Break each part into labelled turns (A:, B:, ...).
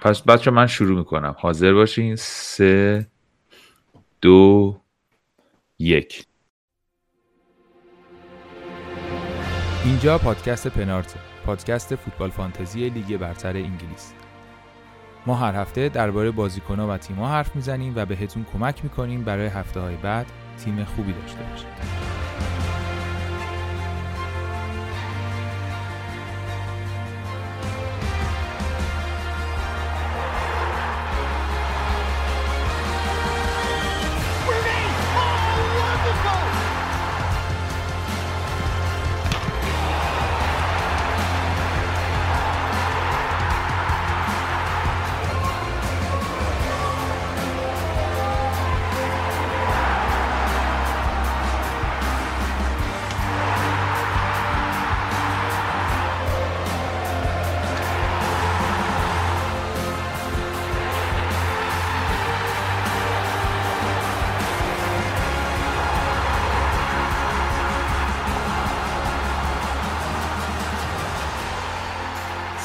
A: پس بچه من شروع می‌کنم. حاضر باشین؟ سه دو یک. اینجا پادکست پنارت پادکست فوتبال فانتزی لیگ برتر انگلیس. ما هر هفته درباره بازیکنها و تیم‌ها حرف می‌زنیم و بهتون کمک می‌کنیم برای هفته های بعد تیم خوبی داشته باشید.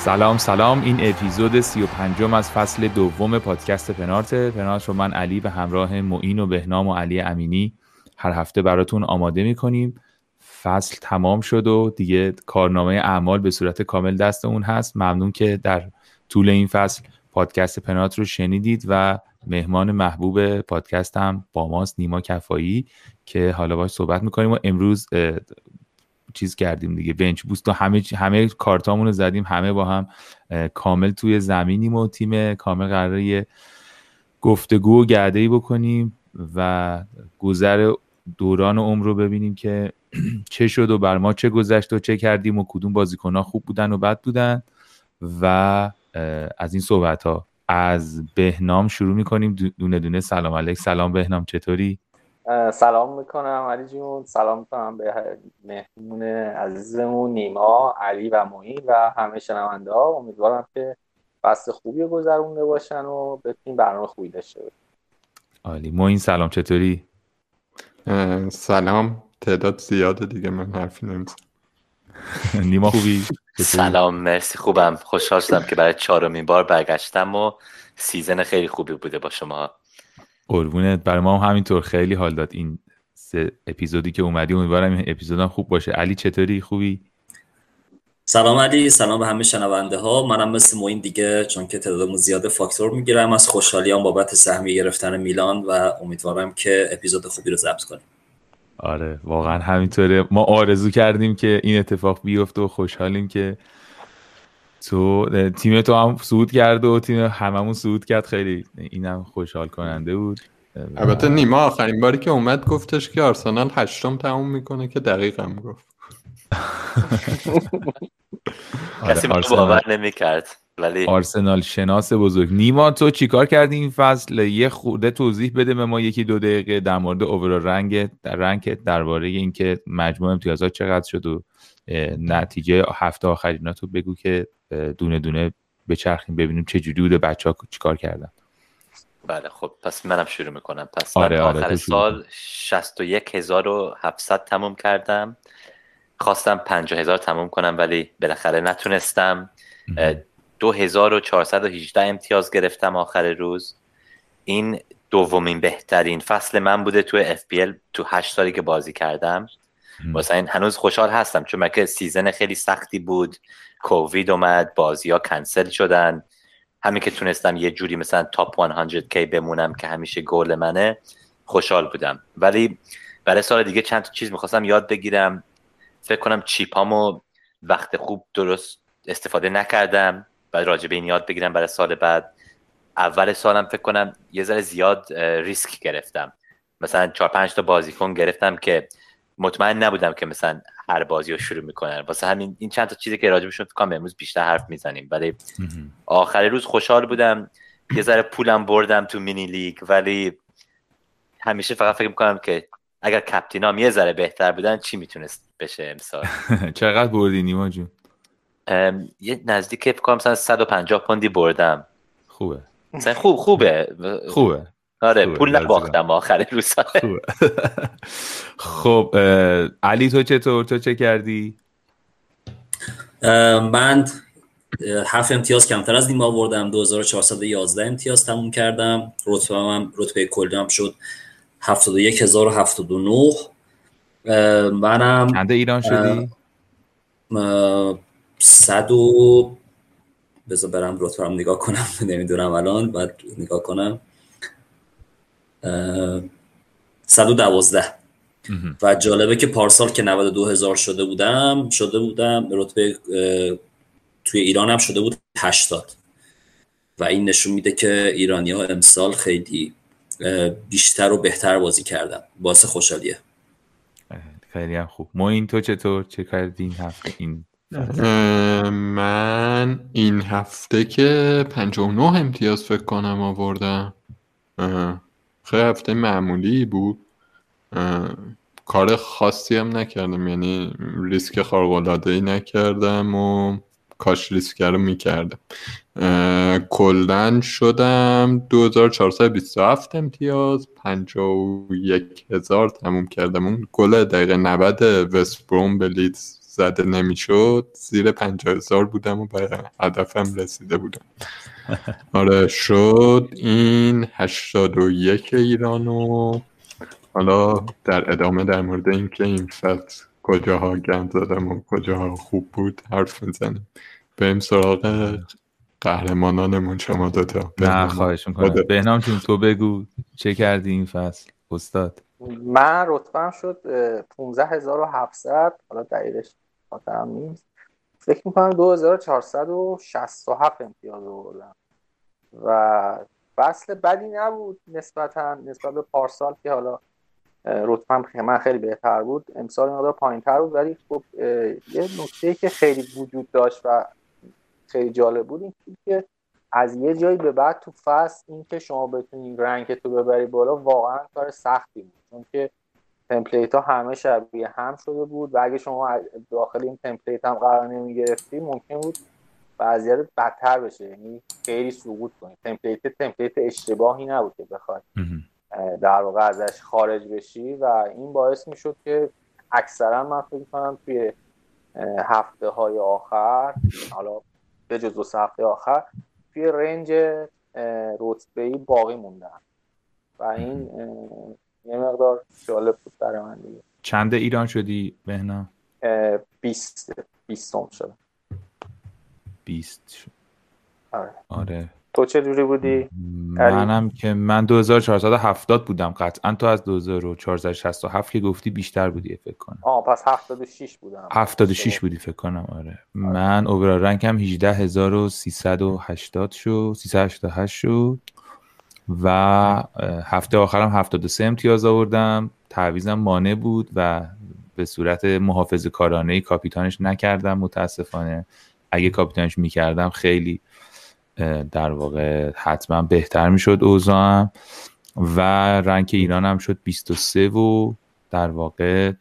A: سلام سلام. این اپیزود سی و پنجم از فصل دوم پادکست پنارت. پنارت رو من علی به همراه معین و بهنام و علی امینی هر هفته براتون آماده می‌کنیم. فصل تمام شد و دیگه کارنامه اعمال به صورت کامل دستمون هست. ممنون که در طول این فصل پادکست پنارت رو شنیدید و مهمان محبوب پادکست هم با ماست نیما کفایی که حالا باش صحبت می‌کنیم و امروز چیز کردیم دیگه. بنچ بوست و همه همه کارتامون رو زدیم. همه با هم کامل توی زمینیم و تیم کامل قراره گفتگو و گرده بکنیم و گذر دوران عمر رو ببینیم که چه شد و بر ما چه گذشت و چه کردیم و کدوم بازیکن ها خوب بودن و بد بودن. و از این صحبت ها از بهنام شروع می‌کنیم. دونه دونه سلام علیک. سلام بهنام چطوری؟
B: سلام می‌کنم علی جون. سلام می‌کنم به مهمون عزیزمون نیما علی و معین و همه شنونده ها. امیدوارم که فصل خوبی گذرونده باشن و بتونیم برنامه خوبی داشته باشیم.
A: عالی. معین سلام چطوری؟
C: سلام. تعداد زیاده دیگه من حرفی نمی‌زنم.
A: نیما خوبی؟
D: سلام مرسی خوبم. خوشحال شدم که برای چهارمین بار برگشتم و سیزن خیلی خوبی بوده با شما.
A: قربونت. برای ما هم همینطور. خیلی حال داد این سه اپیزودی که اومدی. امیدوارم این اپیزودم خوب باشه. علی چطوری؟ خوبی؟
E: سلام علی. سلام به همه شنونده ها منم مثل موین دیگه چون که تعدادمون زیاده فاکتور می‌گیرم از خوشحالیام بابت سهمیه گرفتن میلان و امیدوارم که اپیزود خوبی رو ضبط کنیم.
A: آره واقعا همینطوره. ما آرزو کردیم که این اتفاق بیفته و خوشحالیم که تو تیم تو هم صعود کرد و تیم هممون صعود کرد. خیلی اینم خوشحال کننده بود.
C: البته نیما آخرین باری که اومد گفتش که آرسنال هشتم تموم می‌کنه که دقیق هم گفت.
D: کسی باور نمی‌کرد ولی
A: آرسنال شناس بزرگ. نیما تو چیکار کردی این فصل؟ یه خورده توضیح بده به ما یکی دو دقیقه در مورد اوورال رنگ در رنگ درباره اینکه مجموع امتیازات چقدر شد و نتیجه هفته آخرینا تو بگو که دونه دونه بچرخیم ببینیم چه جوری بوده بچه ها چیکار کردن.
D: بله خب پس منم شروع می‌کنم. پس آره من آره آخر سال 61700 تموم کردم. خواستم 50000 تموم کنم ولی بالاخره نتونستم. 2418 امتیاز گرفتم آخر روز. این دومین بهترین فصل من بوده تو FPL تو هشت سالی که بازی کردم. واسه این هنوز خوشحال هستم چون مگه season خیلی سختی بود. کووید اومد بازی ها کنسل شدن. همین که تونستم یه جوری مثلا top 100 K بمونم که همیشه گل منه خوشحال بودم. ولی برای سال دیگه چند تا چیز می‌خواستم یاد بگیرم. فکر کنم chip امو وقت خوب درست استفاده نکردم. و راجع به این یاد بگیرم برای سال بعد. اول سالم فکر کنم یه ذره زیاد ریسک گرفتم. مثلا چهار پنج تا بازیکن گرفتم که مطمئن نبودم که مثلا هر بازی رو شروع می‌کنن. واسه همین این چند تا چیزی که راجبشون فکر کنم امروز بیشتر حرف می‌زنیم. ولی آخر روز خوشحال بودم. یه ذره پولم بردم تو مینی لیگ ولی همیشه فقط فکر می‌کنم که اگر کپتینام یه ذره بهتر بودن چی می‌تونست بشه امسال؟
A: چقدر بردی نیما جون؟
D: یه نزدیک فکر کنم مثلا 150 پوندی بردم.
A: خوبه.
D: مثلا خوب خوبه.
A: خوبه.
D: آره پول نباختم آخر روز
A: خب
D: علی
A: تو چطور تو چه کردی؟
E: من هفت امتیاز کمتر از نیما آوردم. 2411 امتیاز تموم کردم. رتبه هم رتبه کلی هم شد 71079 منم
A: چنده ایران شدی؟
E: صد و بذار برم رتبه هم نگاه کنم. نمی‌دونم الان بعد نگاه کنم. صد و دوازده. و جالبه که پارسال که 92 هزار شده بودم شده بودم رتبه توی ایران هم شده بود 80 و این نشون میده که ایرانی ها امسال خیلی بیشتر و بهتر بازی کردن. باعث خوشحالیه.
A: خیلی هم خوب. ما این تو چطور؟ چه کردی این هفته؟ این
C: من این هفته که 59 امتیاز فکر کنم آوردم. خیلی هفته معمولی بود. کار خاصی هم نکردم. یعنی ریسک خارق ای نکردم و کاش ریسک رو می‌کردم. کلن شدم 2427 امتیاز. 51 هزار تموم کردم. اون گل دقیقه 90 وستبروم به لیدز زده نمی‌شد زیر 50 هزار بودم و به هدفم رسیده بودم. آره شد این 81 ایرانو حالا در ادامه در مورد اینکه این فصل کجاها گند زدم و کجاها خوب بود حرف می‌زنیم بریم سراغ قهرمانانمون شما دوتا.
A: نه خواهش می‌کنم. بهنام چون تو بگو چه کردی این فصل؟ استاد.
B: من رتبم شد 15700 حالا دقیقش خاطرم نیست. فکر می‌کنم 2467 امتیاز بردم و فصل بدی نبود نسبتا نسبت به پارسال که حالا رتبم من خیلی بهتر بود. امسال مقدار پایین تر بود ولی خب یه نکته که خیلی وجود داشت و خیلی جالب بود این که از یه جایی به بعد تو فصل این که شما بتونی رنگ تو ببری بالا واقعا کار سختی بود. چون که تمپلیت ها همه شبیه هم شده بود و اگه شما داخل این تمپلیت هم قرار نمی گرفتی ممکن بود وضعیت بدتر بشه. یعنی خیلی سقوط کنی. تمپلیت تمپلیت اشتباهی نبود که بخواد در واقع ازش خارج بشی و این باعث می‌شد که اکثرا من فکر کنم توی هفته های آخر حالا به جز دو هفته آخر توی رنج رتبه باقی موندن و این یه مقدار جالب بود برای من دیگه.
A: چند ایران شدی بهنا؟
B: 20 20 شد
A: 20 شد.
B: آره.
A: آره.
B: تو چه جوری بودی؟
A: منم که من 2470 بودم قطعا. تو از 2467 که گفتی بیشتر بودی فکر کنم.
B: آه پس 76 بودم.
A: 76 بودی فکر کنم آره, آره. من اوورال رنکم 18380 شد 388 شد. و هفته آخرم 73 امتیاز آوردم. تعویزم مانع بود و به صورت محافظ کارانه کاپیتانش نکردم متاسفانه. اگه کاپیتانش می‌کردم خیلی در واقع حتما بهتر می‌شد اوضاعم. و رنگ ایران هم شد 23 و در واقع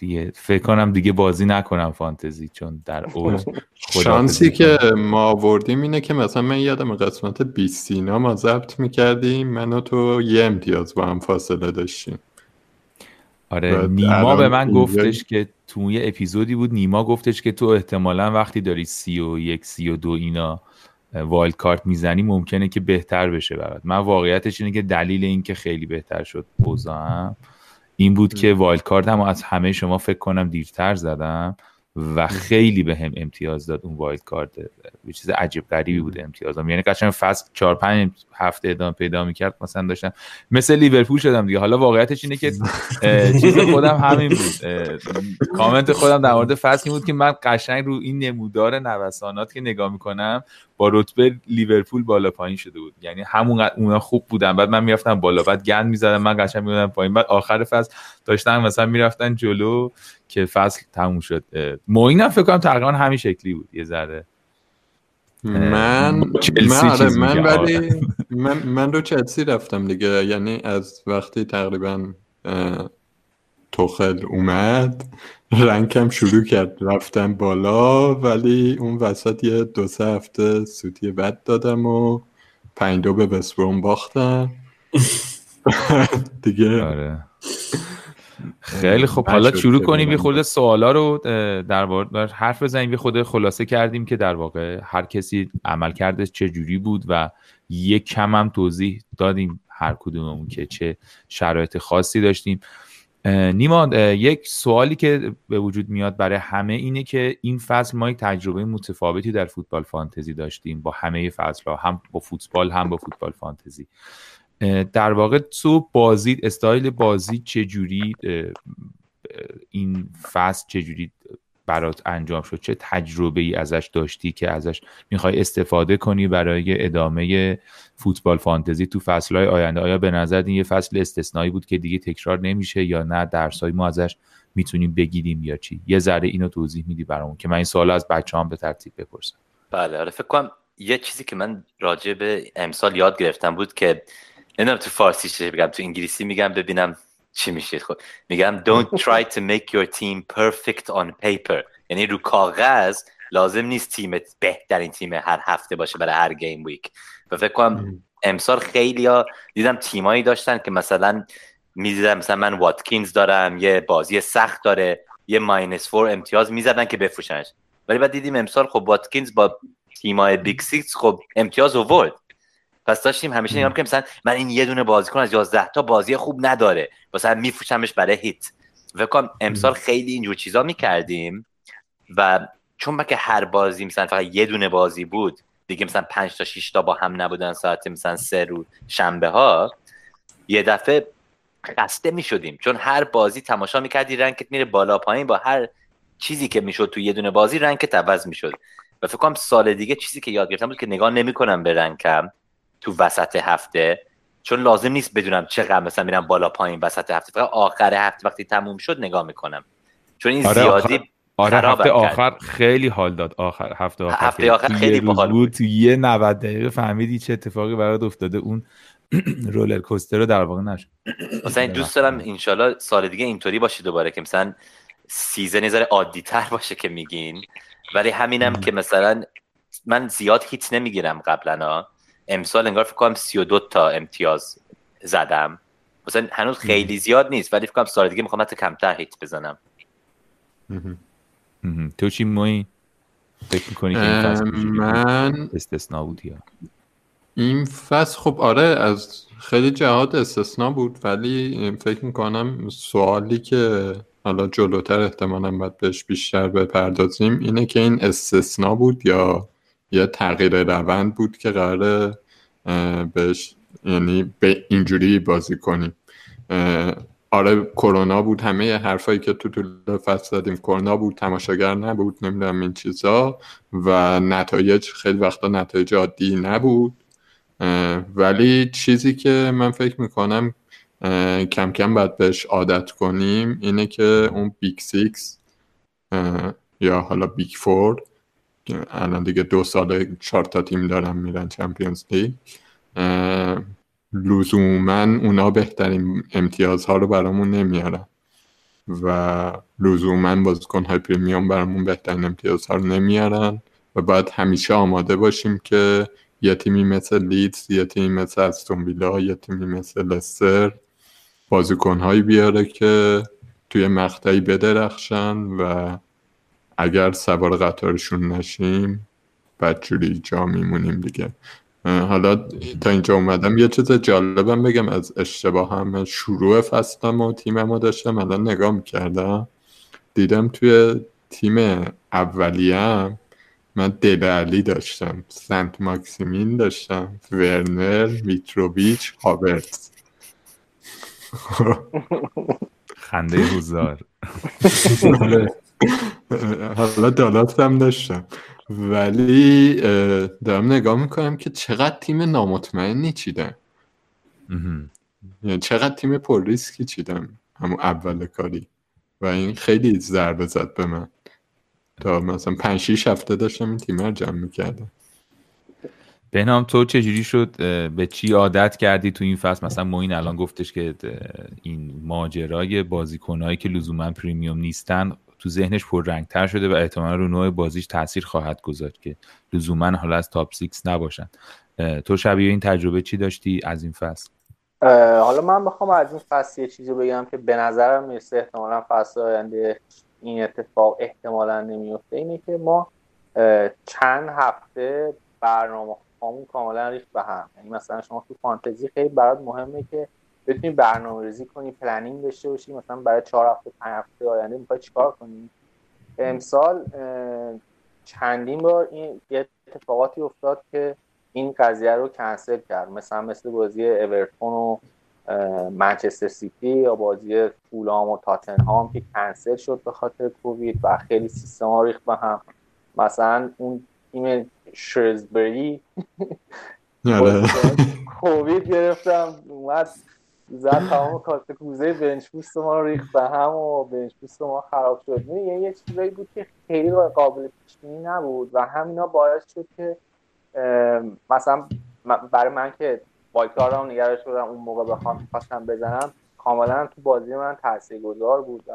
A: دیگه. فکر کنم دیگه بازی نکنم فانتزی چون در اوج
C: شانسی که ما آوردیم اینه که مثلا من یادم قسمت 20 سینا ما ضبط می‌کردیم من و تو یه امتیاز با هم فاصله داشتیم.
A: آره نیما به من گفتش که تو یه اپیزودی بود نیما گفتش که تو احتمالا وقتی داری سی و یک سی و دو اینا wild card می‌زنی ممکنه که بهتر بشه برات. من واقعیتش اینه که دلیل این که خیلی بهتر شد اوضاعم این بود که wild card هم از همه شما فکر کنم دیرتر زدم. و خیلی به هم امتیاز داد اون wild card. یه چیز عجیب غریبی بود امتیازم. یعنی قشنگ فصل 4 5 هفته ادامه پیدا می‌کرد مثلا داشتم مثل لیورپول شدم دیگه. حالا واقعیتش اینه که چیز خودم همین بود. کامنت خودم در مورد فصل این بود که من قشنگ رو این نمودار نوسانات که نگاه می‌کنم با رتبه لیورپول بالا پایین شده بود. یعنی همون اونا خوب بودن. بعد من می‌رفتم بالا بعد گند می‌زدم من قشنگ میادم پایین. بعد آخر فصل داشتن مثلا می‌رفتن جلو که فصل تموم شد. موین فکر کنم تقریبا همین شکلی بود یه ذره.
C: من من آره من ولی من, من رو چلسی رفتم دیگه. یعنی از وقتی تقریبا توخل اومد رنگم شروع کرد رفتم بالا ولی اون وسط یه دو سه هفته سوتی بد دادم و پنج دو به بسبروم باختم دیگه
A: آره. خیلی خب حالا شروع کنیم یه خود سوالا رو در مورد حرف بزنیم یه خود خلاصه کردیم که در واقع هر کسی عمل کرده چه جوری بود و یک کم هم توضیح دادیم هر کدوممون که چه شرایط خاصی داشتیم. نیما یک سوالی که به وجود میاد برای همه اینه که این فصل ما یک تجربه متفاوتی در فوتبال فانتزی داشتیم با همه فصل ها هم با فوتبال هم با فوتبال فانتزی. در واقع تو بازی استایل بازی چجوری این فصل چجوری برات انجام شد؟ چه تجربه ای ازش داشتی که ازش می‌خوای استفاده کنی برای ادامه فوتبال فانتزی تو فصلهای آینده؟ آیا به نظر این یه فصل استثنایی بود که دیگه تکرار نمیشه یا نه؟ درسایی ما ازش می‌تونیم بگیریم یا چی؟ یه ذره اینو توضیح میدی برامون که من این سوال از بچه هم به ترتیب بپرسم.
D: بله آره فکر کنم یه چیزی که من راجع به امسال یاد گرفتم بود که نمی‌دونم تو فارسی چه بگم تو انگلیسی میگم ببینم چی میشه. خب میگم don't try to make your team perfect on paper. یعنی رو کاغذ لازم نیست تیمت بهترین تیم هر هفته باشه برای هر گیم ویک و فکر کنم امسال خیلی ها دیدم تیمایی داشتن که مثلا می‌زدن مثلا من واتکینز دارم یه بازی سخت داره یه ماینس فور امتیاز می‌زدن که بفروشنش. ولی بعد دیدیم امسال خب واتکینز با تیمای big six خب امتیاز اوورد پس داشتیم همیشه نگاه که مثلا من این یه دونه بازیکن از 11 تا بازی خوب نداره. مثلا میفروشمش برای hit. فکر امسال خیلی اینجور چیزا می‌کردیم و چون که هر بازی مثلا فقط یه دونه بازی بود دیگه مثلا 5 تا 6 تا با هم نبودن ساعت مثلا سه رو شنبه ها یه دفعه خسته می شدیم چون هر بازی تماشا می‌کردی rank ت میره بالا پایین با هر چیزی که می‌شد تو یه دونه بازی رنکت عوض می‌شد. و فکر کنم سال دیگه چیزی که یاد گرفتم بود که نگاه نمی‌کنم به رنکم. تو وسط هفته. چون لازم نیست بدونم چقدر مثلا میرم بالا پایین وسط هفته. فقط آخر هفته وقتی تموم شد نگاه می‌کنم. چون این آره زیادی
A: آره هفته آخر خیلی حال داد. آخر هفته آخر
D: هفته آخر خیلی باحال بود
A: تو یه 90 دقیقه فهمیدی چه اتفاقی برات افتاده. اون رولر کوستر رو در واقع نشد.
D: مثلا دوست دارم انشالله سال دیگه اینطوری باشه دوباره که مثلا سیزن ذره عادی تر باشه که میگین. ولی همینم که مثلا من زیاد هیت نمی‌گیرم قبلا امسال انگار فکر کنم 32 تا امتیاز زدم. مثلا هنوز خیلی زیاد نیست ولی فکر کنم سال دیگه می‌خوام حتی کمتر هیت بزنم.
A: تو چی موی فکر می‌کنی که این فصل من استثنا بود یا؟
C: این فصل خب آره از خیلی جهات استثنا بود ولی فکر می‌کنم سوالی که حالا جلوتر احتمالا باید بهش بیشتر بپردازیم اینه که این استثنا بود یا یه تغییر روند بود که قرار بهش یعنی به اینجوری بازی کنیم. آره کرونا بود همه حرفایی که تو طول فصل زدیم کرونا بود تماشاگر نبود نمی‌دونم این چیزا. و نتایج خیلی وقتا نتایج عادی نبود. ولی چیزی که من فکر می‌کنم کم کم باید بهش عادت کنیم اینه که اون big six یا حالا big four الان دیگه دو سال چهار تا تیم دارن میرن Champions League. لزوما اونا بهترین امتیازها رو برامون نمیارن و لزوما بازیکن های پریمیوم برامون بهترین امتیازها رو نمیارن و باید همیشه آماده باشیم که یه تیمی مثل لیدز یه تیمی مثل استون ویلا یه تیمی مثل لستر بازیکنهایی بیاره که توی مقطعی بدرخشن و اگر سوار قطارشون نشیم بدجوری جا میمونیم دیگه. حالا تا اینجا اومدم یه چیز جالبم بگم از اشتباه هم شروع فصلم و تیم ما داشتم الان نگاه می‌کردم. دیدم توی تیم اولیم من دل علی داشتم سنت ماکسیمین داشتم ورنر میتروویچ هاورت
A: خنده هزار
C: حالا دالات هم داشتم. ولی دارم نگاه می‌کنم که چقدر تیم نامطمئنی چیدم یعنی چقدر تیم پر ریسکی چیدم همون اول کاری. و این خیلی ضربه زد به من. تا مثلا 5 6 هفته داشتم این تیم رو جمع می‌کردم.
A: بهنام تو چجوری شد؟ به چی عادت کردی تو این فصل؟ مثلا معین الان گفتش که این ماجرای بازیکنهایی که لزوما premium نیستن تو ذهنش پررنگتر شده و احتمالا رو نوع بازیش تاثیر خواهد گذاشت که لزوما حالا از top 6 نباشن. تو شبیه این تجربه چی داشتی از این فصل؟
B: حالا من بخوام از این فصل یه چیزی بگم که به نظرم می‌رسه احتمالا فصل آینده این اتفاق احتمالا نمیفته اینه که ما چند هفته برنامه همون کاملا ریخت به هم. یعنی مثلا شما تو فانتزی خیلی برات مهمه که بتونی برنامه ریزی کنی planning داشته باشی مثلا برای چهار هفته پنج هفته آینده می‌خوای چیکار کنی؟ امسال چندین بار این اتفاقاتی افتاد که این قضیه رو کنسل کرد. مثلا مثل بازی اورتون و منچستر سیتی یا بازی فولام و تاتنهام که کنسل شد به خاطر کووید و خیلی سیستم ها ریخت به هم. مثلا اون تیم شرزبری آره. کووید گرفتم اومد زد تمام کارت کوزه بنچ بوست ما رو ریخت به هم و بنچ بوست ما خراب شد. یه یه چیزایی بود که خیلی قابل پیش نبود و همینا باعث شد که مثلا برای من که وایکار رو نگرش بودم اون موقع بخوام خواستم بزنم کاملا تو بازی من گذار بود و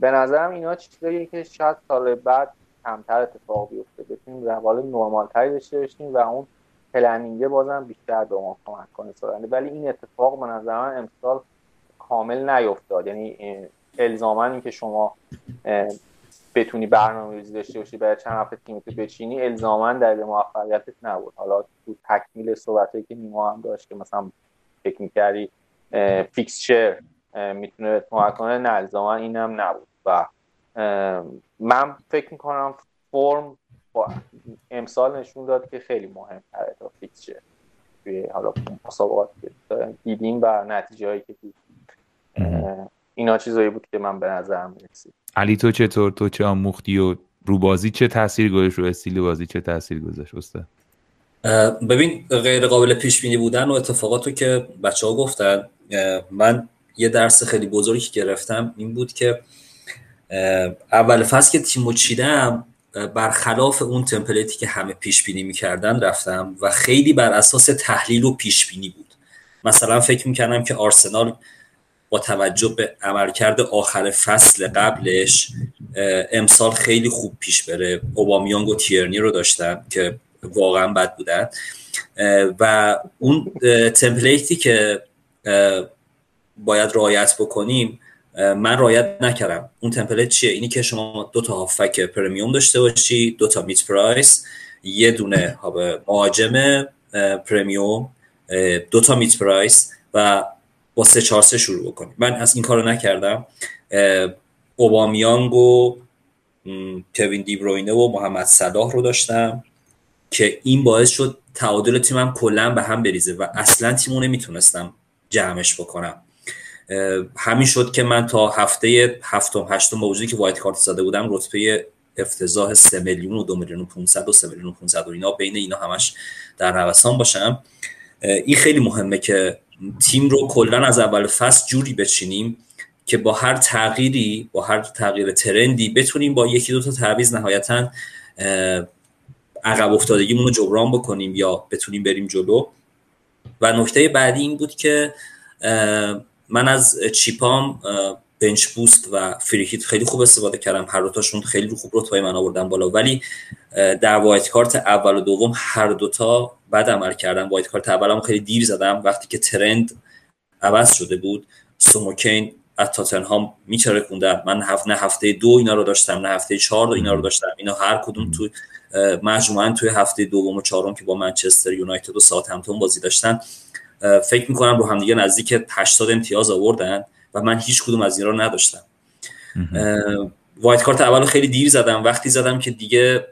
B: به نظرم اینا چیزایی که شاید سال بعد کمتر اتفاق بیفته. بتونیم روال نرمال تری داشته باشیم و اون پلنینگه بازم بیشتر به ما کمک کنه سالنده ولی این اتفاق به نظر من امسال کامل نیفتاد. یعنی الزاما اینکه شما بتونی برنامه ریزی داشته باشی برای چند هفته تیمتو بچینی الزاما دلیل موفقیتت نبود. حالا تو تکمیل صحبتی که نیما هم داشت که مثلا فکر می‌کردی fixture می‌تونه کمک کنه نه الزاما اینم نبود. و من فکر می‌کنم فرم با امسال نشون داد که خیلی مهم تره تا fixture توی حالا مسابقات دیدیم و نتیجه هایی که دیدیم اینا چیزایی بود که من به نظرم رسید
A: علی تو چطور؟ تو چه آموختی و رو بازی چه تاثیر گذاشت؟ رو استیل بازی چه تاثیر گذاشت؟ استاد.
E: ببین غیر قابل پیش بینی بودن و اتفاقاتو که بچه ها گفتن من یه درس خیلی بزرگی گرفتم این بود که اول فصل که تیمو چیدم برخلاف اون تمپلیتی که همه پیش بینی می‌کردن رفتم و خیلی بر اساس تحلیل و پیش بینی بود. مثلا فکر می‌کردم که آرسنال با توجه به عملکرد آخر فصل قبلش امسال خیلی خوب پیش بره. اوبامیانگ و تیرنی رو داشتن که واقعا بد بودن. و اون template ی که باید رعایت بکنیم من رعایت نکردم. اون template چیه؟ اینی که شما دو تا هافک premium داشته باشی دو تا mid price یه دونه مهاجم پرمیوم دو تا میت پرایس و با سه چهار سه شروع بکنیم من از این کارو نکردم. اوبامیانگ و کوین دیبروینه و محمد صلاح رو داشتم که این باعث شد تعادل تیمم کلا به هم بریزه و اصلا تیمو نمی‌تونستم جمعش بکنم. همین شد که من تا هفته هفتم هشتم با وجودی که وایت کارت زده بودم رتبه افتضاح 3 میلیون و 2 میلیون و 500 و 3 میلیون و 500 و اینا بین اینا همش در نوسان باشم. این خیلی مهمه که تیم رو کلا از اول فصل جوری بچینیم که با هر تغییری با هر تغییر ترندی بتونیم با یکی دو تا تعویض نهایتا عقب افتادگیمون رو جبران بکنیم یا بتونیم بریم جلو. و نکته بعدی این بود که من از چیپام bench boost و free hit خیلی خوب استفاده کردم. هر دوتاشون خیلی خوب رتبه من آوردن بالا. ولی در wild card اول و دوم هر دوتا بد عمل کردم wild card اولم خیلی دیر زدم. وقتی که trend عوض شده بود سون و کین از تاتنهام می‌ترکوندن. من هفته نه هفته دو اینا رو داشتم نه هفته چهار اینا رو داشتم. اینا هر کدوم تو مجموعا توی هفته دوم و چهارم که با منچستر یونایتد و ساوثهمپتون بازی داشتن فکر می‌کنم رو همدیگه نزدیک 80 امتیاز آوردن و من هیچ کدوم از این رو نداشتم. wild card اول خیلی دیر زدم. وقتی زدم که دیگه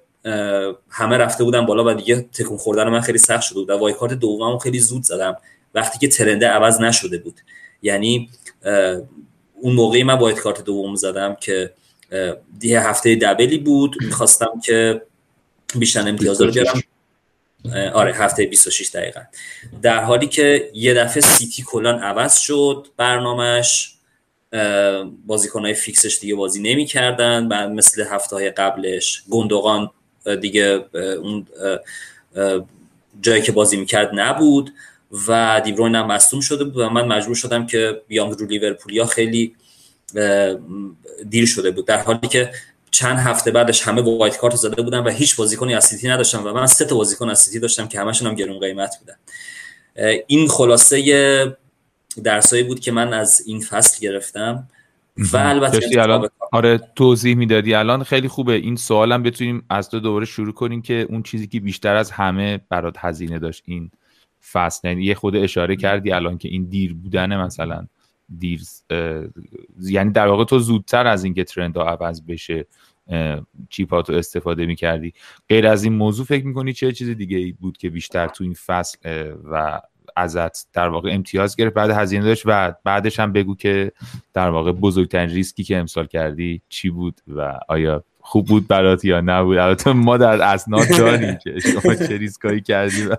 E: همه رفته بودن بالا و دیگه تکون خوردن من خیلی سخت شده بود. و wild card دومم خیلی زود زدم. وقتی که trend ه عوض نشده بود. یعنی اون موقعی من wild card دوم زدم که دیگه هفته double ی بود. می‌خواستم که بیشتر امتیاز رو بیارم. آره هفته 26 دقیقا. در حالی که یه دفعه سیتی کلان عوض شد برنامهش بازیکنهای فیکسش دیگه بازی نمی کردن مثل هفته های قبلش گندوغان دیگه اون جایی که بازی می‌کرد نبود و دیبروین هم مصوم شده بود و من مجبور شدم که بیام رو لیورپولیا. خیلی دیر شده بود. در حالی که چند هفته بعدش همه وایت کارت زده بودن و هیچ بازیکنی از سیتی نداشتم و من سه تا بازیکن از سیتی داشتم که همشون هم گرون قیمت بودن. این خلاصه درسایی بود که من از این فصل گرفتم و البته
A: الان آره توضیح می‌دادی. الان خیلی خوبه. این سوالم بتونیم از تو دوباره شروع کنیم که اون چیزی که بیشتر از همه برات هزینه داشت این فصل. یعنی یه خود اشاره کردی الان که این دیر بودن مثلا دیر یعنی در واقع تو زودتر از اینکه ترند ها عوض بشه چیپاتو استفاده می‌کردی. غیر از این موضوع فکر می‌کنی چه چیز دیگه ای بود که بیشتر تو این فصل و ازت در واقع امتیاز گرفت بعد هزینه داشت؟ و بعدش هم بگو که در واقع بزرگترین ریسکی که امسال کردی چی بود و آیا خوب بود برات یا نبود. البته ما در اسناد داریم که شما چه ریسکایی کردی و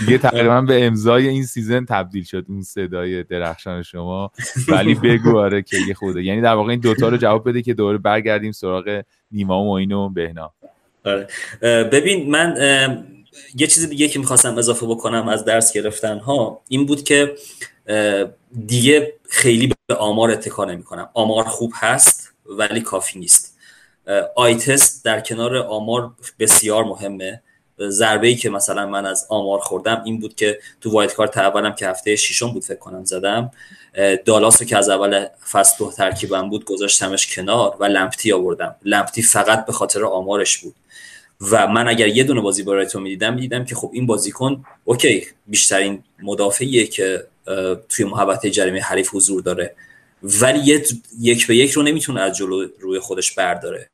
A: دیگه تقریبا به امضای این season تبدیل شد اون صدای درخشان شما. ولی بگو آره که یه خوده یعنی در واقع این دوتا رو جواب بده که دوباره برگردیم سراغ نیما و معین و بهنام.
E: آره. ببین من یه چیز دیگه که می‌خواستم اضافه بکنم از درس گرفتن ها این بود که دیگه خیلی به آمار اتکا نمی کنم آمار خوب هست ولی کافی نیست. eye test در کنار آمار بسیار مهمه. ضربه ای که مثلا من از آمار خوردم این بود که تو وایت کارت اولم که هفته ششم بود فکر کنم زدم دالاس که از اول فصل دو ترکیبم بود گذاشتمش کنار و لمپتی آوردم. لمپتی فقط به خاطر آمارش بود. و من اگر یه دونه بازی برای تو می‌دیدم می‌دیدم که خب این بازیکن اوکی بیشترین مدافعیه که توی محبت جریمه حریف حضور داره. ولی یک به یک رو نمی‌تونه از جلو روی خودش برداره.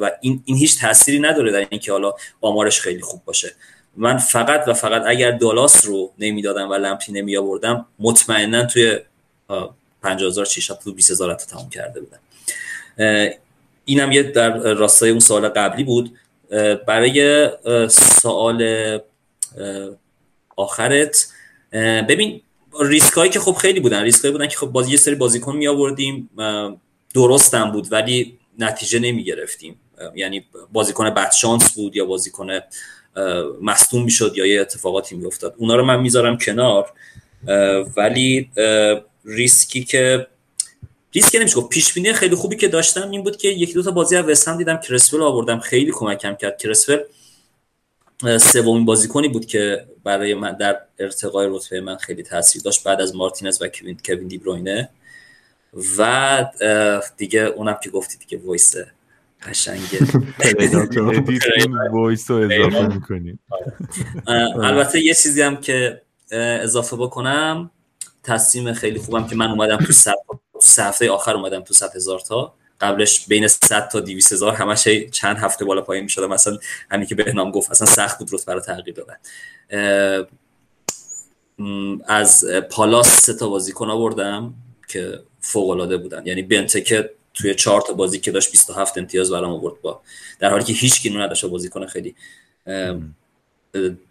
E: و این, این هیچ تأثیری نداره در اینکه حالا آمارش خیلی خوب باشه. من فقط و فقط اگر دالاس رو نمی‌دادم و لمپی نمی آوردم مطمئنا توی 50000 چیش تو 20000 تا تموم کرده بودم. اینم یه در راستای اون سال قبلی بود. برای سوال آخرت ببین ریسک هایی که خب خیلی بودن. ریسک هایی بودن که خب بازی یه سری بازیکن می آوردیم درستم بود ولی نتیجه نمی گرفتیم یعنی بازیکن بد شانس بود یا بازیکن مصدوم می‌شد یا یه اتفاقاتی میافتاد. اونا رو من می‌ذارم کنار ولی ریسکی که ریسک نمیشه گفت. پیش بینی خیلی خوبی که داشتم این بود که یکی دو تا بازی از وستهم دیدم. کرسفل آوردم. خیلی کمکم کرد. کرسفل سومین بازیکنی بود که برای من در ارتقای رتبه من خیلی تاثیر داشت بعد از مارتینز و کوین کوین دی و دیگه اونم که گفتی دیگه وایس قشنگه.
A: وایس رو اضافه می‌کنیم
E: البته یه چیزی هم که اضافه بکنم تصمیم خیلی خوبم که من اومدم تو سه هفته آخر اومدم تو 100 هزار تا. قبلش بین 100 تا 200 هزار همش چند هفته بالا پایین می‌شدم. مثلا همین که بهنام گفت اصلا سخت بود رتبه رو تغییر دادن. از پالاس سه تا بازیکن آوردم که فوق العاده بودن. یعنی بنتکه توی چهار تا بازی که داشت 27 امتیاز برام آورد با. در حالی که هیچ کی نداشت بازیکن خیلی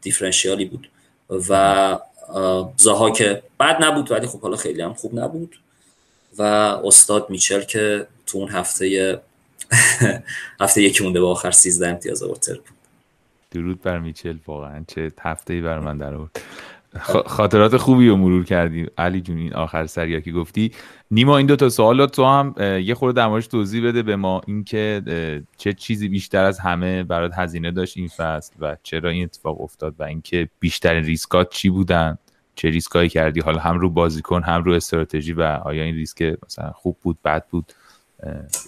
E: دیفرنشیالی بود. و زاها که بد نبود ولی خب حالا خیلی هم خوب نبود. و استاد میچل که تو اون هفته هفته یکی مونده به آخر 13 امتیاز آورد بود
A: درود بر میچل واقعا چه هفته ای بر من در آورد. خاطرات خوبی رو مرور کردی علی جون این آخر سریا که گفتی. نیما این دو تا سوالات تو هم یه خورده در توضیح بده به ما. اینکه چه چیزی بیشتر از همه برات هزینه داشت این فصل و چرا این اتفاق افتاد و اینکه بیشترین ریسکات چی بودن؟ چه ریسکایی کردی؟ حالا هم رو بازیکن هم رو استراتژی و آیا این ریسک مثلا خوب بود بد بود؟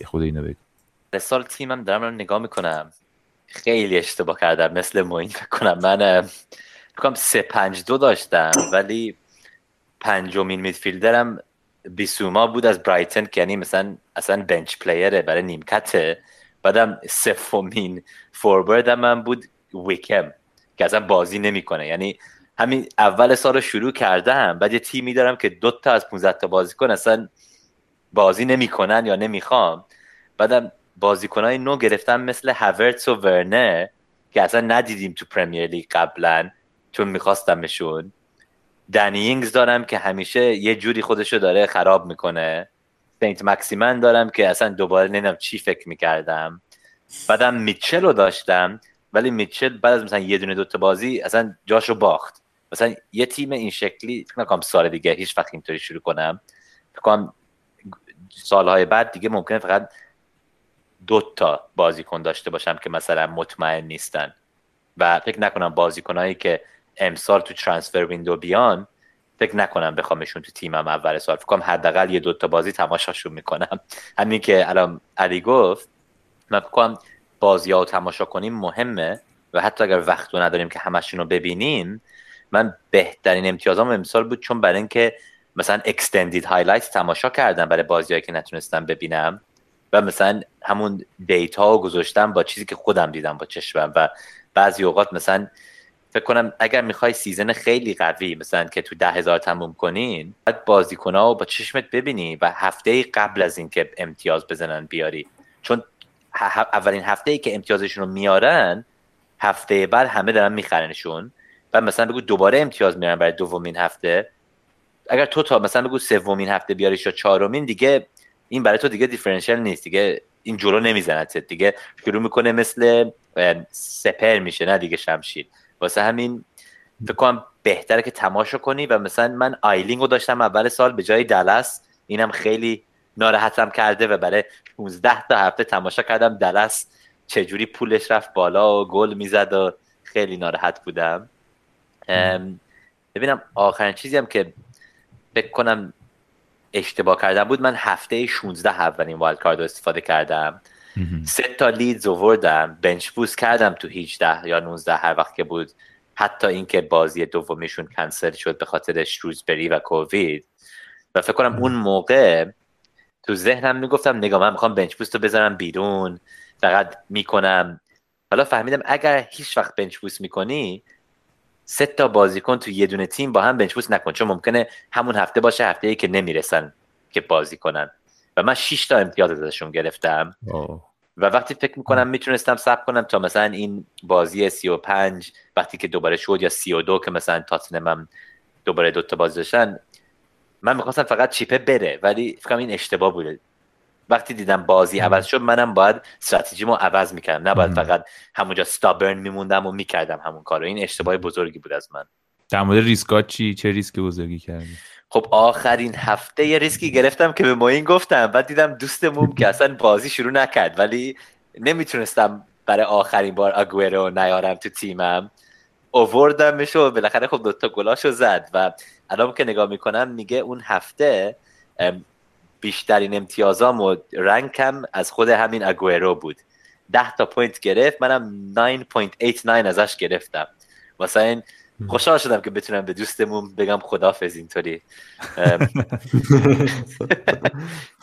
A: یه خود اینو بگو.
D: سال تیمم دارم نگاه می‌کنم. خیلی اشتباه کردم مثل موین کنم. من بکنم سه پنج دو داشتم ولی پنجمین میدفیلدرم بیسوما بود از برایتن که یعنی مثلا اصلا بنچ پلیره برای نیمکته. بعدم سومین فورورد من بود ویکم که اصلا بازی نمی‌کنه. یعنی همین اول سال رو شروع کردم بعد یه تیمی دارم که دو تا از 15 تا بازیکن اصلا بازی نمی‌کنن یا نمی‌خوام. بعدم بازیکنای نو گرفتم مثل هاورتس و ورنه که اصلا ندیدیم تو پرمیر لیگ قبلا. چون میخواستمشون. دنی دارم که همیشه یه جوری خودشو داره خراب می‌کنه. سنت مکسیمن دارم که اصلا دوباره نمی‌دونم چی فکر می‌کردم. بعدم میچل رو داشتم ولی میچل بعد از مثلا یه دونه دوتا بازی اصلا جاشو باخت. مثلا یه تیم این شکلی فکر نکنم سال دیگه هیچ وقت اینطوری شروع کنم. فکر کنم سالهای بعد دیگه ممکنه فقط دو تا بازیکن داشته باشم که مثلا مطمئن نیستن. و فکر نکنم بازیکنهایی که امسال تو ترانسفر ویندو بیان فکر نکنم بخوامشون تو تیمم اول سال فکر حداقل یه دوتا بازی تماشاشون می‌کنم. همین که الان علی گفت من فکر کنم بازی ها تماشا کنیم مهمه و حتی اگر وقت رو نداریم که همشون رو ببینیم من بهترین امتیازام امسال بود چون برای اینکه مثلا extended highlight تماشا کردم برای بازیهایی که نتونستم ببینم و مثلا همون data رو گذاشتم با چیزی که خودم دیدم با چشمم و بعضی اوقات مثلا فکر کنم اگر می‌خوای season خیلی قوی مثلا که تو ده هزار تموم کنین باید بازیکن رو با چشمت ببینی و هفته قبل از اینکه امتیاز بزنن بیاری. چون اولین هفته ای که امتیازشون رو میارن هفته بعد همه دارن میخرنشون و مثلا بگو دوباره امتیاز میارن برای دومین هفته. اگر تو تا مثلا بگو سومین هفته بیاریش یا چهارمین دیگه این برای تو دیگه differential نیست دیگه این جلو نمی‌زنه دیگه شروع می‌کنه مثل سپر میشه نه دیگه شمشیر. واسه همین فکر کنم بهتره که تماشا کنی و مثلا من آیلینگ رو داشتم اول سال به جای دالاس اینم خیلی ناراحتم کرده و برای 16 تا هفته تماشا کردم. دالاس چجوری پولش رفت بالا و گل می‌زد و خیلی ناراحت بودم. ببینم آخرین چیزی هم که فکر کنم اشتباه کردم بود من هفته 16 اولین wild card استفاده کردم. سه تا لیدز آوردم bench boost کردم تو 18 یا 19 هر وقت که بود. حتی اینکه بازی دومیشون کنسل شد به خاطر شروزبری و کووید. و فکر کنم اون موقع تو ذهنم می‌گفتم نگاه من می‌خوام بنچ بوست رو بذارم بیرون. فقط می‌کنم. حالا فهمیدم اگر هیچ وقت بنچ بوست می‌کنی سه تا بازیکن تو یه دونه تیم با هم بنچ بوست نکن. چون ممکنه همون هفته باشه هفته ای که نمی‌رسن که بازی کنن. و من 6 تا امتیاز ازشون گرفتم. و وقتی فکر می‌کنم می‌تونستم سب کنم تا مثلا این بازی 35 وقتی که دوباره شد یا 32 که مثلا تاتنم دوباره دوتا بازی داشتن من می‌خواستم فقط chip ه بره ولی فکرم این اشتباه بوده. وقتی دیدم بازی عوض شد منم باید استراتژیمو عوض می‌کردم. نباید فقط همونجا stubborn میموندم و می‌کردم همون کارو. این اشتباه بزرگی بود از من.
A: در مورد ریسکات چی؟ چه ریسک بزرگی کردی؟
D: خب آخرین هفته یه ریسکی گرفتم که به ما این گفتم بعد دیدم دوستمون که اصلا بازی شروع نکرد ولی نمی‌تونستم برای آخرین بار اگویرو نیارم تو تیمم. اووردمش و بالاخره خب دوتا گلاشو زد و الان که نگاه می‌کنم میگه اون هفته بیشترین امتیازام و rank م از خود همین اگویرو بود. ده تا point گرفت منم 9.89 ازش گرفتم. این خوشحال شدم که بتونم به دوستمون بگم خدافز اینطوری.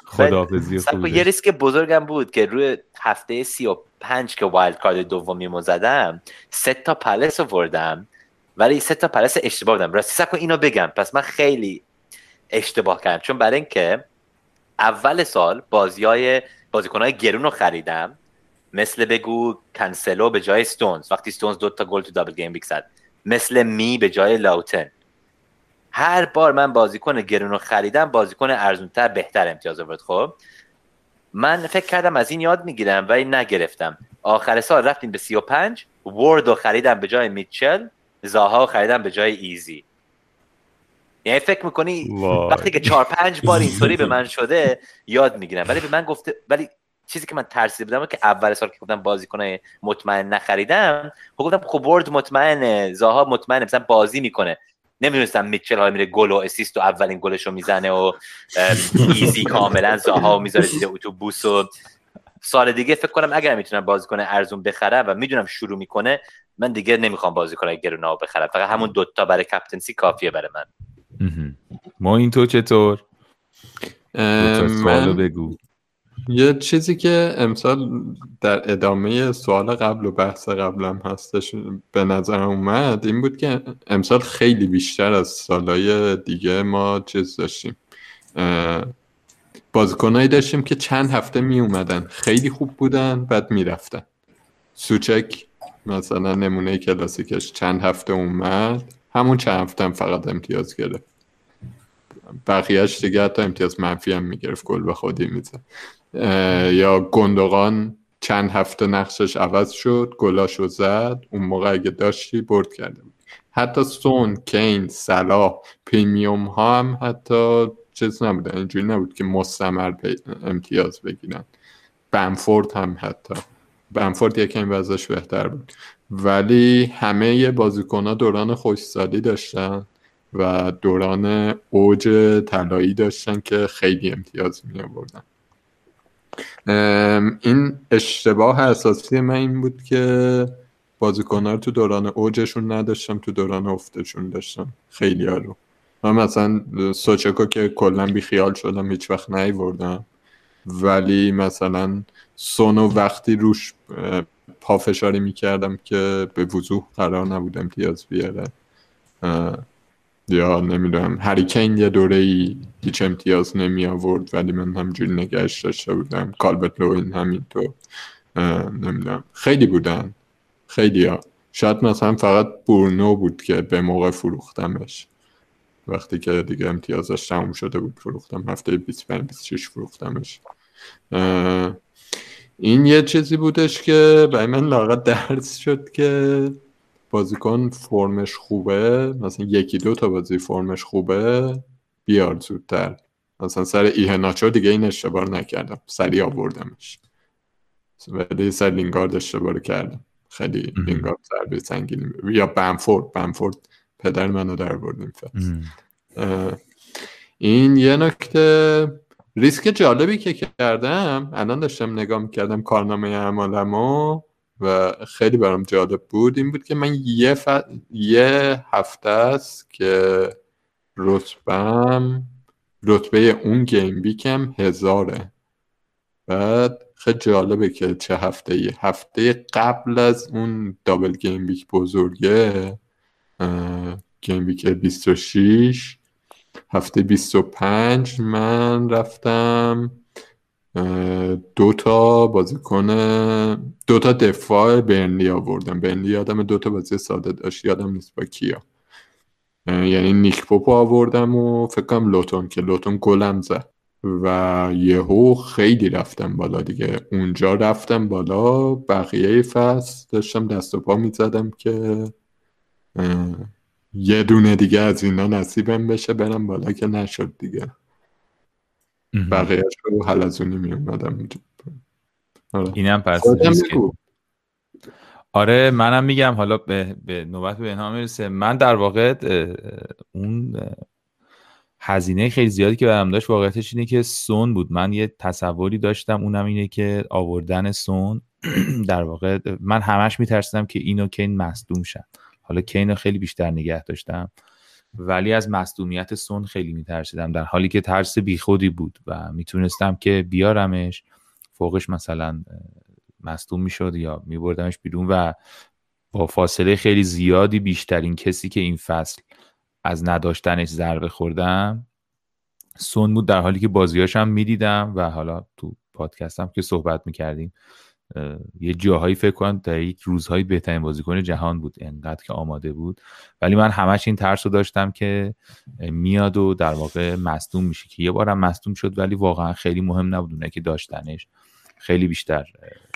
A: خدافزی
D: یه ریسک بزرگم بود که روی هفته سی و پنج که wild card دومی مو زدم سه تا پالاس آوردم ولی سه تا پالاس اشتباه بودم. راستی سکو اینو بگم. پس من خیلی اشتباه کردم. چون برای اینکه اول سال بازی های بازیکن های گرون رو خریدم. مثل بگو کنسلو به جای ستونز. وقتی ستونز دو تا گل تو double game week زد. مثل می به جای لاوتن. هر بار من بازیکن گرون رو خریدم بازیکن ارزونتر بهتر امتیاز آورد. خب؟ من فکر کردم از این یاد می‌گیرم ولی نگرفتم. آخر سال رفتیم به 35 ورد رو خریدم به جای میچل زاها خریدم به جای ایزی. یعنی فکر می‌کنی وقتی که چهار پنج بار اینطوری به من شده یاد می‌گیرم. ولی به من گفته ولی چیزی که من ترسیده بودم که اول سال که گفتم بازیکن مطمئن نخریدم خب گفتم خب ورد مطمئنه زاها مطمئنه مثلا بازی می‌کنه. نمی‌دونستم میچل ها میره گل و اسیست و اولین گلش رو می‌زنه و ایزی کاملا زاها می‌ذاره زیر اتوبوس و سال دیگه فکر کنم اگر می‌تونم بازیکن ارزون بخرم و می‌دونم شروع می‌کنه من دیگه نمی‌خوام بازیکن گرونا بخرم. فقط همون دوتا برای کپتنسی کافیه برای من.
A: ما این تو چطور؟ من بگو.
C: یه چیزی که امسال در ادامه سوال قبل و بحث قبلم هستش به نظر اومد این بود که امسال خیلی بیشتر از سالهای دیگه ما چیز داشتیم. بازیکنایی داشتیم که چند هفته می اومدن. خیلی خوب بودن بعد می‌رفتن سوچک مثلا نمونه کلاسیکش چند هفته اومد. همون چند هفته هم فقط امتیاز گرفت. بقیهش دیگه حتی امتیاز منفی هم می‌گرفت گل به خودی می‌زد. یا گندگان چند هفته نقشش عوض شد گلاشو زد اون موقع اگه داشتی برد کرده حتی سون کین صلاح پریمیوم ها هم حتی چیز نبودن اینجوری نبود که مستمر امتیاز بگیرن. بنفورد هم حتی. بنفورد یکم وضعش بهتر بود. ولی همه بازیکن ها دوران خوشسالی داشتن. و دوران اوج طلایی داشتن که خیلی امتیاز می آوردن. این اشتباه اساسی من این بود که بازیکنها رو تو دوران اوجشون نداشتم تو دوران افتشون داشتم. خیلی ها رو من مثلا سوچکو که کلا بی خیال شدم هیچ وقت نیوردم ولی مثلا سونو وقتی روش پافشاری می‌کردم که به وضوح قرار نبود امتیاز بیاره. یا نمی‌دونم هریکین یه دوره ای هیچ امتیاز نمی آورد ولی من همجوری نگهش داشته بودم. کالبت لوین همینطور نمی‌دونم. خیلی بودن. خیلی ها. شاید مثلا فقط بورنو بود که به موقع فروختمش. وقتی که دیگه امتیازش تموم شده بود فروختم. هفته 25 26 فروختمش. این یه چیزی بودش که برای من لاغت درس شد که بازیکن فرمش خوبه؟ مثلا یکی دو تا بازی فرمش خوبه؟ بیار زودتر. مثلا سر ایهناچو دیگه این اشتباه نکردم. سریع آوردمش. ولی سر لینگارد اشتباه کردم. خیلی لینگارد ضربه سنگینی یا بنفورد. بنفورد پدر منو در بردیم این یه نکته ریسک جالبی که کردم. الان داشتم نگاه می‌کردم کارنامه اعمالمو. و خیلی برام جالب بود این بود که من یه, ف... یه هفته است که رتبم رتبه اون گیم بیکم هزاره. بعد خیلی جالبه که چه هفته ای هفته قبل از اون دابل گیم بیک بزرگه گیم بیک 26 هفته 25 من رفتم دو تا بازیکن دو تا دفاع برنلی آوردم برنلی یادم دو تا بازی ساده داشت یادم نیست با کیا. یعنی نیک پوپو آوردم و فکر لوتون که لوتون گلم زد. و یهو خیلی رفتم بالا دیگه. اونجا رفتم بالا بقیه فصل داشتم دست و پا می‌زدم که یه دونه دیگه از اینا نصیبم بشه برم بالا که نشد دیگه. بقیهش رو حلزونی می اومدم
A: آره. اینم پس آره منم میگم حالا به, به نوبت به اینها می‌رسه. من در واقع اون هزینه خیلی زیادی که برم داشت واقعیتش اینه که سون بود. من یه تصوری داشتم اونم اینه که آوردن سون در واقع من همش میترسیدم که اینو کین مصدوم شد حالا کین رو خیلی بیشتر نگه داشتم. ولی از مصدومیت سون خیلی میترسیدم در حالی که ترس بیخودی بود و می‌تونستم که بیارمش. فوقش مثلا مصدوم می‌شد یا میبردمش بیرون و با فاصله خیلی زیادی بیشترین کسی که این فصل از نداشتنش ضربه خوردم سون بود در حالی که بازیاشم می‌دیدم و حالا تو پادکستم که صحبت می‌کردیم یه جاهایی فکر کنم در یک روزهای بهترین بازیکن جهان بود انقدر که آماده بود. ولی من همش این ترس رو داشتم که میاد و در واقع مصدوم میشه که یه بارم مصدوم شد ولی واقعا خیلی مهم نبود اونه که داشتنش. خیلی بیشتر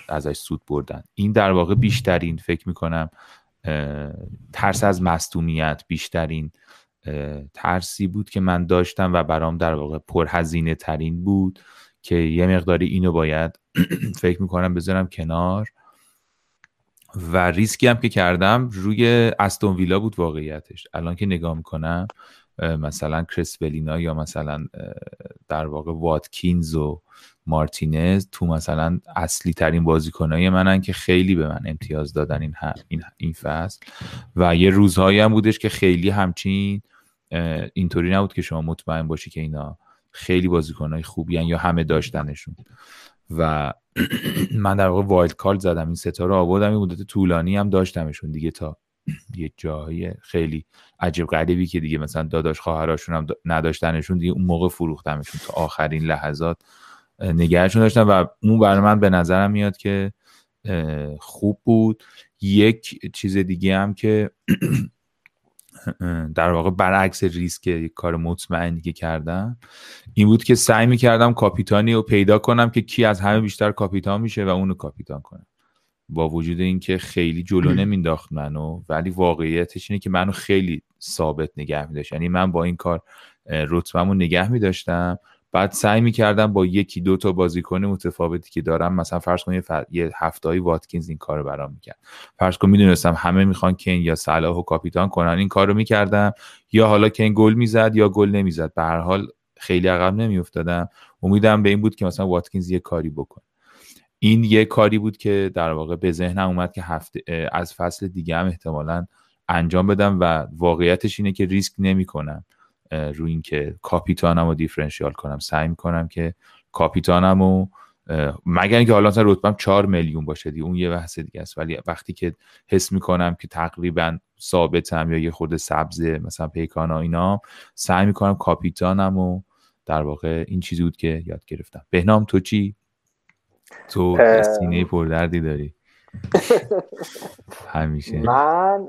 A: ازش سود بردن. این در واقع بیشترین فکر می‌کنم ترس از مصدومیت بیشترین ترسی بود که من داشتم و برام در واقع پرهزینه ترین بود. که یه مقداری اینو باید فکر می‌کنم بذارم کنار. و ریسکی هم که کردم روی استون ویلا بود واقعیتش. الان که نگاه می‌کنم مثلا کریس بلینا یا مثلا در واقع واتکینز و مارتینز تو مثلا اصلی ترین بازیکنهای منن که خیلی به من امتیاز دادن این, این, این فصل. و یه روزهایی هم بودش که خیلی همچین اینطوری نبود که شما مطمئن باشی که اینا خیلی بازیکنهای خوبی هن یا همه داشتنشون. و من در واقع وایلد کارت زدم. این ستا رو آوردم. این مدت طولانی هم داشتمشون دیگه تا یه جایی خیلی عجیب غریبی که دیگه مثلا داداش خواهراشون هم نداشتنشون دیگه اون موقع فروختمشون تا آخرین لحظات نگهشون داشتم و اون برای من به نظرم میاد که خوب بود. یک چیز دیگه هم که در واقع برعکس ریسک یک کار مطمئنی که کردم این بود که سعی می‌کردم کاپیتانی رو پیدا کنم که کی از همه بیشتر کاپیتان میشه و اونو کاپیتان کنم. با وجود اینکه خیلی جلو نمینداخت منو ولی واقعیتش اینه که منو خیلی ثابت نگه میداشت. یعنی من با این کار رتبهمو نگه میداشتم. بعد سعی می‌کردم با یکی دو تا بازیکن متفاوتی که دارم مثلا فرض کن یه هفتهایی واتکینز این کارو برام می‌کرد. فرض کن می‌دونستم همه می‌خوان کن یا صلاح و کاپیتان کنن این کارو می‌کردم. یا حالا کن گل می‌زد یا گل نمی‌زد. به هر حال خیلی عقب نمیافتادم. امیدم به این بود که مثلا واتکینز یه کاری بکنه این یه کاری بود که در واقع به ذهنم اومد که هفته از فصل دیگه هم احتمالا انجام بدم و واقعیتش اینه که ریسک نمی‌کنم. روی اینکه کاپیتانم رو دیفرنشیال کنم. سعی می‌کنم که کاپیتانم رو مگر اینکه حالا مثلا رتبم 4 میلیون باشه دی اون یه بحث دیگه است. ولی وقتی که حس می‌کنم که تقریبا ثابتم یا یه خود سبز مثلا پیکانا اینا سعی می‌کنم کاپیتانم و در واقع این چیزی بود که یاد گرفتم. بهنام تو چی؟ تو سینه پردردی داری. همیشه.
B: من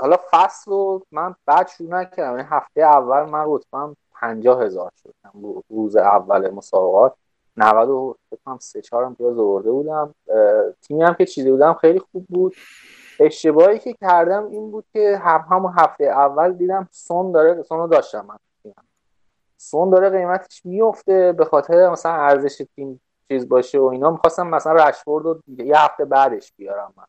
B: حالا فصل رو من بعد شروع نکردم. این هفته اول من رتبم پنجاه هزار شد. روز اول مسابقات 90 و فکر سه چهار امتیاز آورده بودم. تیمی هم که چیزی بودم خیلی خوب بود. اشتباهی که کردم این بود که هم همون هفته اول دیدم سون داره سون رو داشتم من. سون داره قیمتش میفته به خاطر مثلا ارزش تیم چیز باشه و اینا می‌خواستم مثلا رشورد رو یه هفته بعدش بیارم من.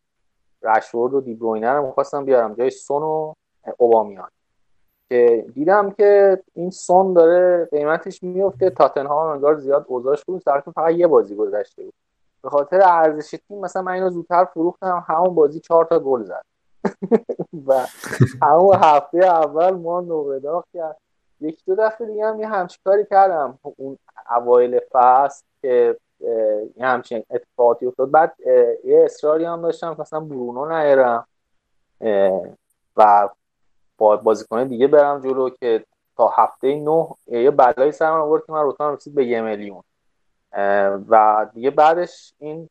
B: رشورد و دیبروینه رو می‌خواستم بیارم جای سون و اوبامیان. که دیدم که این سون داره قیمتش میفته تاتنهام انگار زیاد اوضاعش بود در فقط یه بازی گذشته بود. به خاطر ارزش تیم مثلا من اینو زودتر فروختم همون بازی چهار تا گل زد. و همون هفته اول ما نوبداغ کرد. یک دو دفعه دیگه هم یه همچی کاری کردم. اون اوایل فصل که یه همچین اتفاقاتی افتاد. بعد یه اصراری هم داشتم مثلا برونو نیارم. و با بازیکن دیگه برم جلو که تا هفته نه یه بلایی سر من آورد که من روتان رسید به یه میلیون. و دیگه بعدش این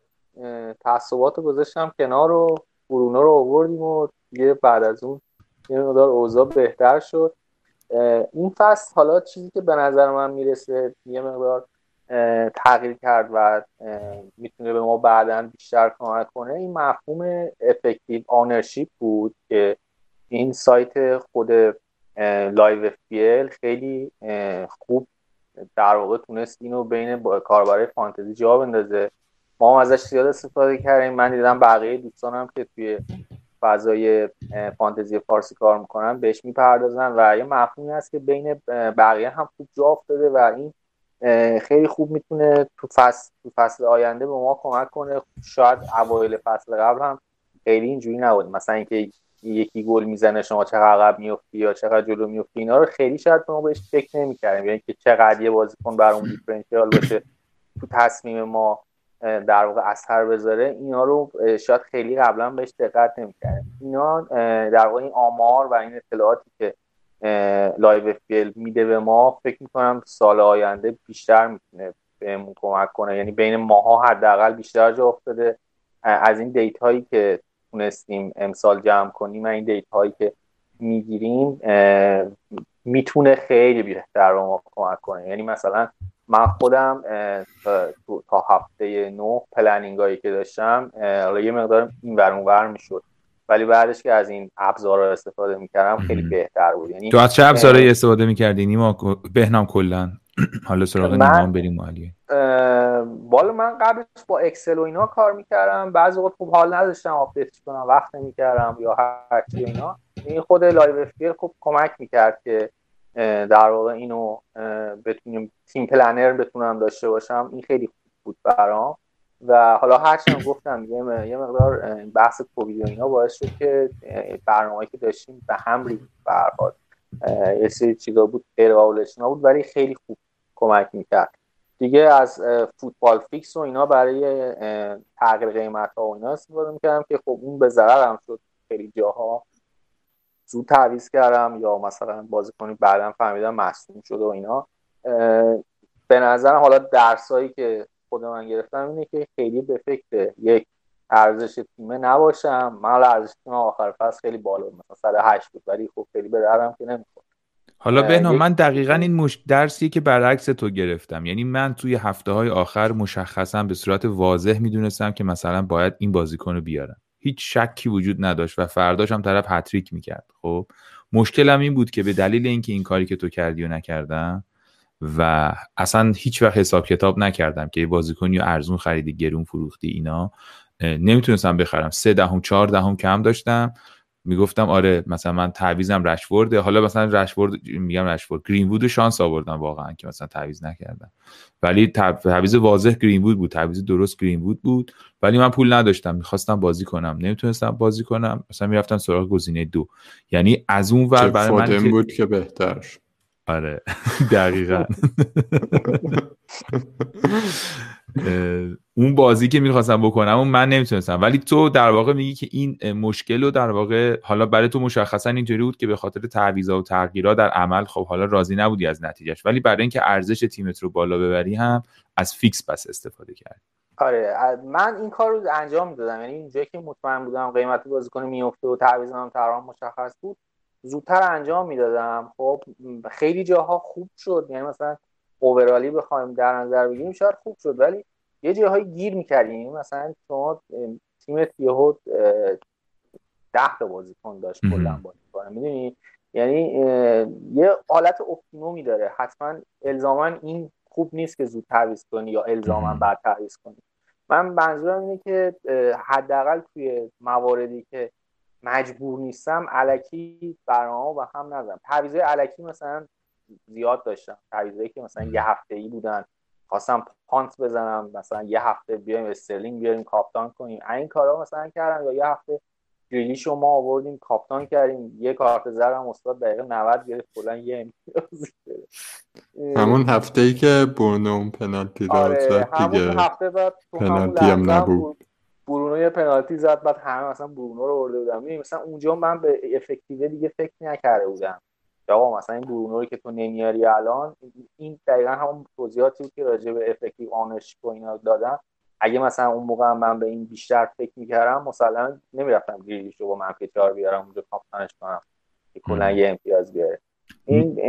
B: تعصبات رو گذاشتم کنار رو برونو رو آوردیم و دیگه بعد از اون یه مقدار اوضاع بهتر شد. این فصل حالا چیزی که به نظر من می‌رسه یه مقدار تغییر کرد و می‌تونه به ما بعدا بیشتر کمک کنه. این مفهوم effective ownership بود که این سایت خود Live F خیلی خوب در واقع تونست اینو بین کاربرای فانتزی جا بندازه. ما هم ازش زیاد استفاده کردیم. من دیدم بقیه دوستانم که توی فضای فانتزی فارسی کار می‌کنن بهش می‌پردازن و یه مفهومی هست که بین بقیه هم خوب جا افتاده و این خیلی خوب می‌تونه تو فصل تو فصل آینده به ما کمک کنه. شاید اوایل فصل قبل هم خیلی اینجوری نبود. مثلا اینکه یکی گل می‌زنه شما چقدر عقب میفتی یا چقدر جلو میفتی اینا رو خیلی شاید ما بهش فکر نمی‌کردیم. یعنی که چقدر یه بازیکن بر اون differential باشه تو تصمیم ما در واقع اثر بذاره اینا رو شاید خیلی قبلا بهش دقت نمی‌کردیم. اینا در واقع این آمار و این اطلاعاتی که Live F میده به ما فکر می‌کنم سال آینده بیشتر می‌تونه بهمون کمک کنه. یعنی بین ماها حداقل بیشتر جا افتاده. از این data هایی که تونستیم امسال جمع کنیم این data هایی که می‌گیریم می‌تونه خیلی بیشتر به ما کمک کنه. یعنی مثلا من خودم تا هفته نه planning هایی که داشتم یه مقدار این ور می‌شد. ولی بعدش که از این ابزارها استفاده می‌کردم خیلی بهتر بود. یعنی
A: تو از چه ابزارهایی استفاده می‌کردی؟ نیما؟ بهنام کلا. حالا سراغ نیما بریم مالیه
B: بالا من قبلش با اکسل و اینا کار می‌کردم. بعضی وقت خوب حال نداشتم update کنم وقت نمی‌کردم یا هر چی اینا. این خود Live F خوب کمک می‌کرد که در واقع اینو بتونیم team planner بتونم داشته باشم. این خیلی خوب بود برام. و حالا هرچند گفتم یه, مقدار بحث کووید و اینا باعث شد که برنامه‌ای که داشتیم به هم ریخت. به یه سری چیزا بود غیر قابل بود ولی خیلی خوب کمک می‌کرد. دیگه از فوتبال فیکس و اینا برای تغییر قیمت ها و اینا استفاده می‌کردم که خب اون به ضررم شد. خیلی جاها زود تعویض کردم یا مثلا بازیکنی بعدا فهمیدم مصوم شده و اینا. به نظر حالا درسایی که خود من گرفتم اینه که خیلی به فکر یک ارزش تیمه نباشم. من ارزش تیم آخر فصل خیلی بالا مثلا 108 بود. ولی خب خیلی به درم که نمی‌خورد.
A: حالا بهنام من دقیقا این مش... درسی که برعکس تو گرفتم. یعنی من توی هفته های آخر مشخصا به صورت واضح می‌دونستم که مثلا باید این بازیکن رو بیارم. هیچ شکی وجود نداشت و فرداش هم طرف هتریک می‌کرد. خب مشکلم این بود که به دلیل اینکه این کاری که تو کردی و نکردم و اصلا هیچ وقت حساب کتاب نکردم که بازیکنی و ارزون خریدی گرون فروختی اینا. نمی‌تونستم بخرم. سه دهم چهار دهم کم داشتم. می‌گفتم آره مثلا من تعویزم رشورده. حالا مثلا رشورد میگم رشورد. گرین وود شانس آوردم واقعا که مثلا تعویز نکردم. ولی تعویز واضح گرین وود بود. تعویز درست گرین وود بود. ولی من پول نداشتم. می‌خواستم بازی کنم. نمی‌تونستم بازی کنم. مثلا می‌رفتم سراغ گزینه دو. یعنی از اون ور برای من
C: بود که بهتر
A: آره. دقیقا. اون بازی که می‌خواستم بکنم اون من نمی‌تونستم. ولی تو در واقع میگی که این مشکل رو در واقع حالا برای تو مشخصا اینطوری بود که به خاطر تعویضا و تغییرات در عمل خب حالا راضی نبودی از نتیجهش ولی برای اینکه ارزش تیمت رو بالا ببری هم از فیکس پس استفاده کردی.
B: آره. من این کار رو انجام می‌دادم یعنی اینجایی که مطمئن بودم قیمت بازیکن میفته و تعویضم تقریبا مشخص بود. زودتر انجام می‌دادم. خب خیلی جاها خوب شد. یعنی مثلا اوورالی بخوایم در نظر بگیریم شاید خوب شد. ولی یه جاهای گیر می‌کردیم. مثلا شما تیمت یهو ده تا بازیکن داشت کلا بازیکن می‌دونی؟ یعنی یه حالت optimum ی داره. حتما الزاما این خوب نیست که زود تعویض کنی یا الزاما بعد تعویض کنی. من منظورم اینه که حداقل توی مواردی که مجبور نیستم الکی برنامه و هم نزدم تعویض الکی مثلا زیاد داشتم. تعویضایی که مثلا یه هفته ای بودن. خواستم punt بزنم. مثلا یه هفته بیایم استرلینگ بیاریم captain کنیم. این کارا مثلا کردم. یا یه هفته گریلیش رو ما آوردیم کاپتان کردیم. یه کارت زرم استاد دقیقه 90 گرفت. کلا یه امتیاز
C: همون هفته ای که برونو پنالتی داد
B: آره همون هفته بعد
C: پنالتی هم نبود.
B: برونو یه پنالتی زد بعد همه مثلا برونو رو برده بودم مثلا اونجا من به افکتیو دیگه فکر نکرده بودم. آقا مثلا این برونو رو که تو نمیاری الان این دقیقا همون توضیحاتی که راجع به افکتیو آنش و اینا دادم اگه مثلا اون موقع من به این بیشتر فکر می‌کردم مثلا نمی‌رفتم گریلیش رو با منفی چهار بیارم اونجا کاپتانش کنم. که کلا یه امتیاز بیاره. این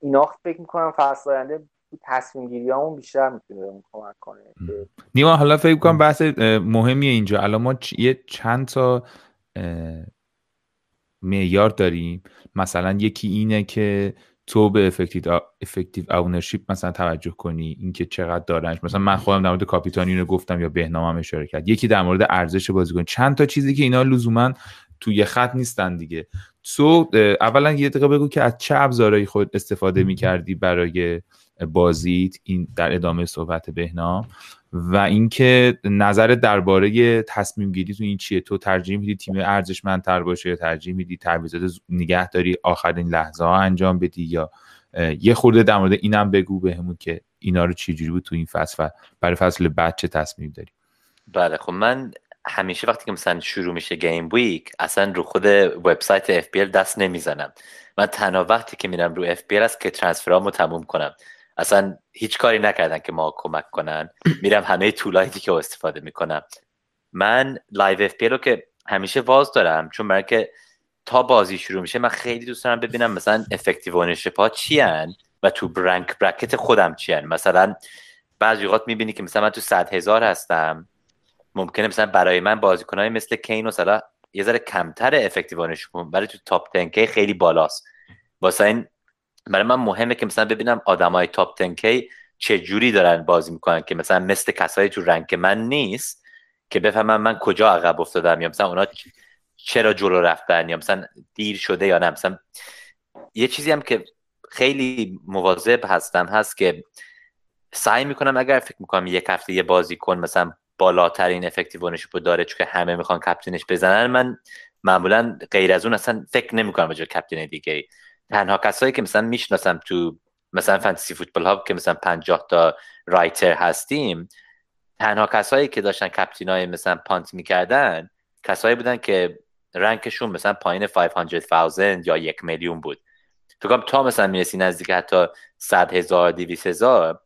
B: اینا فکر می‌کنم فصل آینده تصمیم گیری همون بیشتر می‌تونه کمک کنه.
A: نیما حالا فکر کنم بحث مهمیه اینجا. الان ما یه چند تا معیار داریم. مثلا یکی اینه که تو به افکتیو افکتیو اونرشیپ مثلا توجه کنی. اینکه چقدر دارنش. مثلا من خودم در مورد کاپیتانی رو گفتم یا بهنامم اشاره کرد. یکی در مورد ارزش بازیکن چند تا چیزی که اینا لزوما توی خط نیستن دیگه. تو اولا یه دقیقه بگو که از چه ابزارهایی خود استفاده می‌کردی برای بازیت این در ادامه صحبت بهنام و اینکه نظر درباره تصمیم گیری تو این چیه؟ تو ترجیح میدی تیم ارزشمندتر باشه یا ترجیح میدی تعویضات نگه داری آخرین لحظه ها انجام بدی یا یه خورده در مورد اینم بگو بهمون که اینا رو چجوری بود تو این فصل و برای فصل بعد چه تصمیم داری؟
D: بله خب من همیشه وقتی که مثلا شروع میشه gameweek اصلا رو خود وبسایت FPL دست نمی‌زنم. من تنها وقتی که میرم رو FPL است که transfer امو تموم کنم. اصلا هیچ کاری نکردن که ما کمک کنن. میرم همه tool ایی که استفاده می‌کنم. من Live F رو که همیشه واز دارم چون برای که تا بازی شروع میشه من خیلی دوست دارم ببینم مثلا effective ownership ها چی و تو rank bracket خودم چی مثلا بعضی اوقات می‌بینی که مثلا من تو صد هزار هستم. ممکنه مثلا برای من بازیکنهای مثل کین و صلاح یه ذره کمتر افکتیو اونرشیپ برای تو تاپ 10 خیلی بالاست. واسه این برای من مهمه که مثلا ببینم آدمای تاپ 10 کی چه جوری دارن بازی می‌کنن که مثلا مثل کسایی تو رنگ من نیست که بفهمم من کجا عقب افتادم یا مثلا اونا چرا جلو رفتن یا مثلا دیر شده یا نه. مثلا یه چیزی هم که خیلی مواظب هستم هست که سعی می‌کنم اگر فکر می‌کنم یک هفته یه بازی کن مثلا بالاترین افکتیو رو داره چون همه می‌خوان کپتینش بزنن من معمولا غیر از اون اصلا فکر نمی‌کنم به جای کپتین دیگه تنها کسایی که مثلا می‌شناسم تو مثلا فانتزی فوتبال ها که مثلا 50 تا رایتر هستیم تنها کسایی که داشتن کپتینای مثلا پانت می‌کردن کسایی بودن که رنکشون مثلا پایین 500,000 یا یک میلیون بود. فکر تا مثلا می‌رسی نزدیک حتی 100 هزار 200 هزار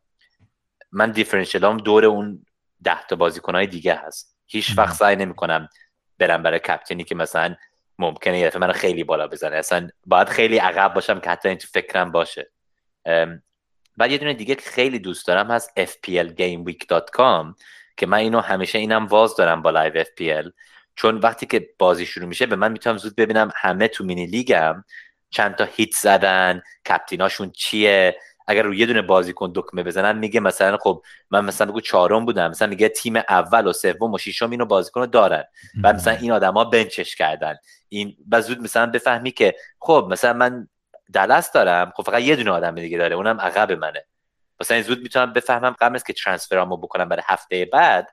D: من دیفرنشیل هم دور اون ده تا بازیکنهای دیگه هست. هیچ وقت سعی نمی‌کنم برم برای کپتینی که مثلا ممکنه یه من خیلی بالا بزنه. اصلا باید خیلی عقب باشم که حتی این تو فکرم باشه. بعد یه دونه دیگه که خیلی دوست دارم هست fplgameweek.com که من اینو همیشه اینم واز دارم با Live FPL چون وقتی که بازی شروع میشه به من می‌تونم زود ببینم همه تو mini league م چند تا hit زدن captain اشون چیه اگر روی یه دونه بازیکن دکمه بزنن میگه مثلا خب من مثلا بگو چهارم بودم مثلا میگه تیم اول و سوم و ششم اینو بازیکن رو دارن. و مثلا این آدما bench ش کردن. این و زود مثلا بفهمی که خب مثلا من دالاس دارم خب فقط یه دونه آدم دیگه داره اونم عقب منه. مثلا زود می‌تونم بفهمم قبل که transfer امو بکنم برای هفته بعد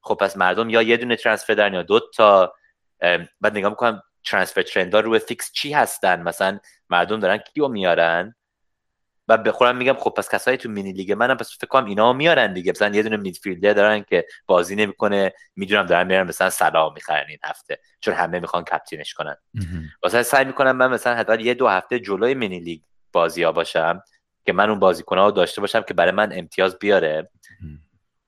D: خب پس مردم یا یه دونه transfer دارن یا دو تا. بعد نگاه می‌کنم transfer trend ا روی Fix چی هستن؟ مثلا مردم دارن کیو میارن؟ و به خودم میگم خب پس کسایی تو mini league منم پس فکر کنم اینا میارن دیگه. مثلا یه دونه midfielder دارن که بازی نمی‌کنه. می‌دونم دارن میارن مثلا صلاح می‌خرن این هفته چون همه می‌خوان captain ش کنن. واسه سعی می‌کنم من مثلا حداقل یه دو هفته جلوی mini league بازی ها باشم که من اون بازیکن رو داشته باشم که برای من امتیاز بیاره.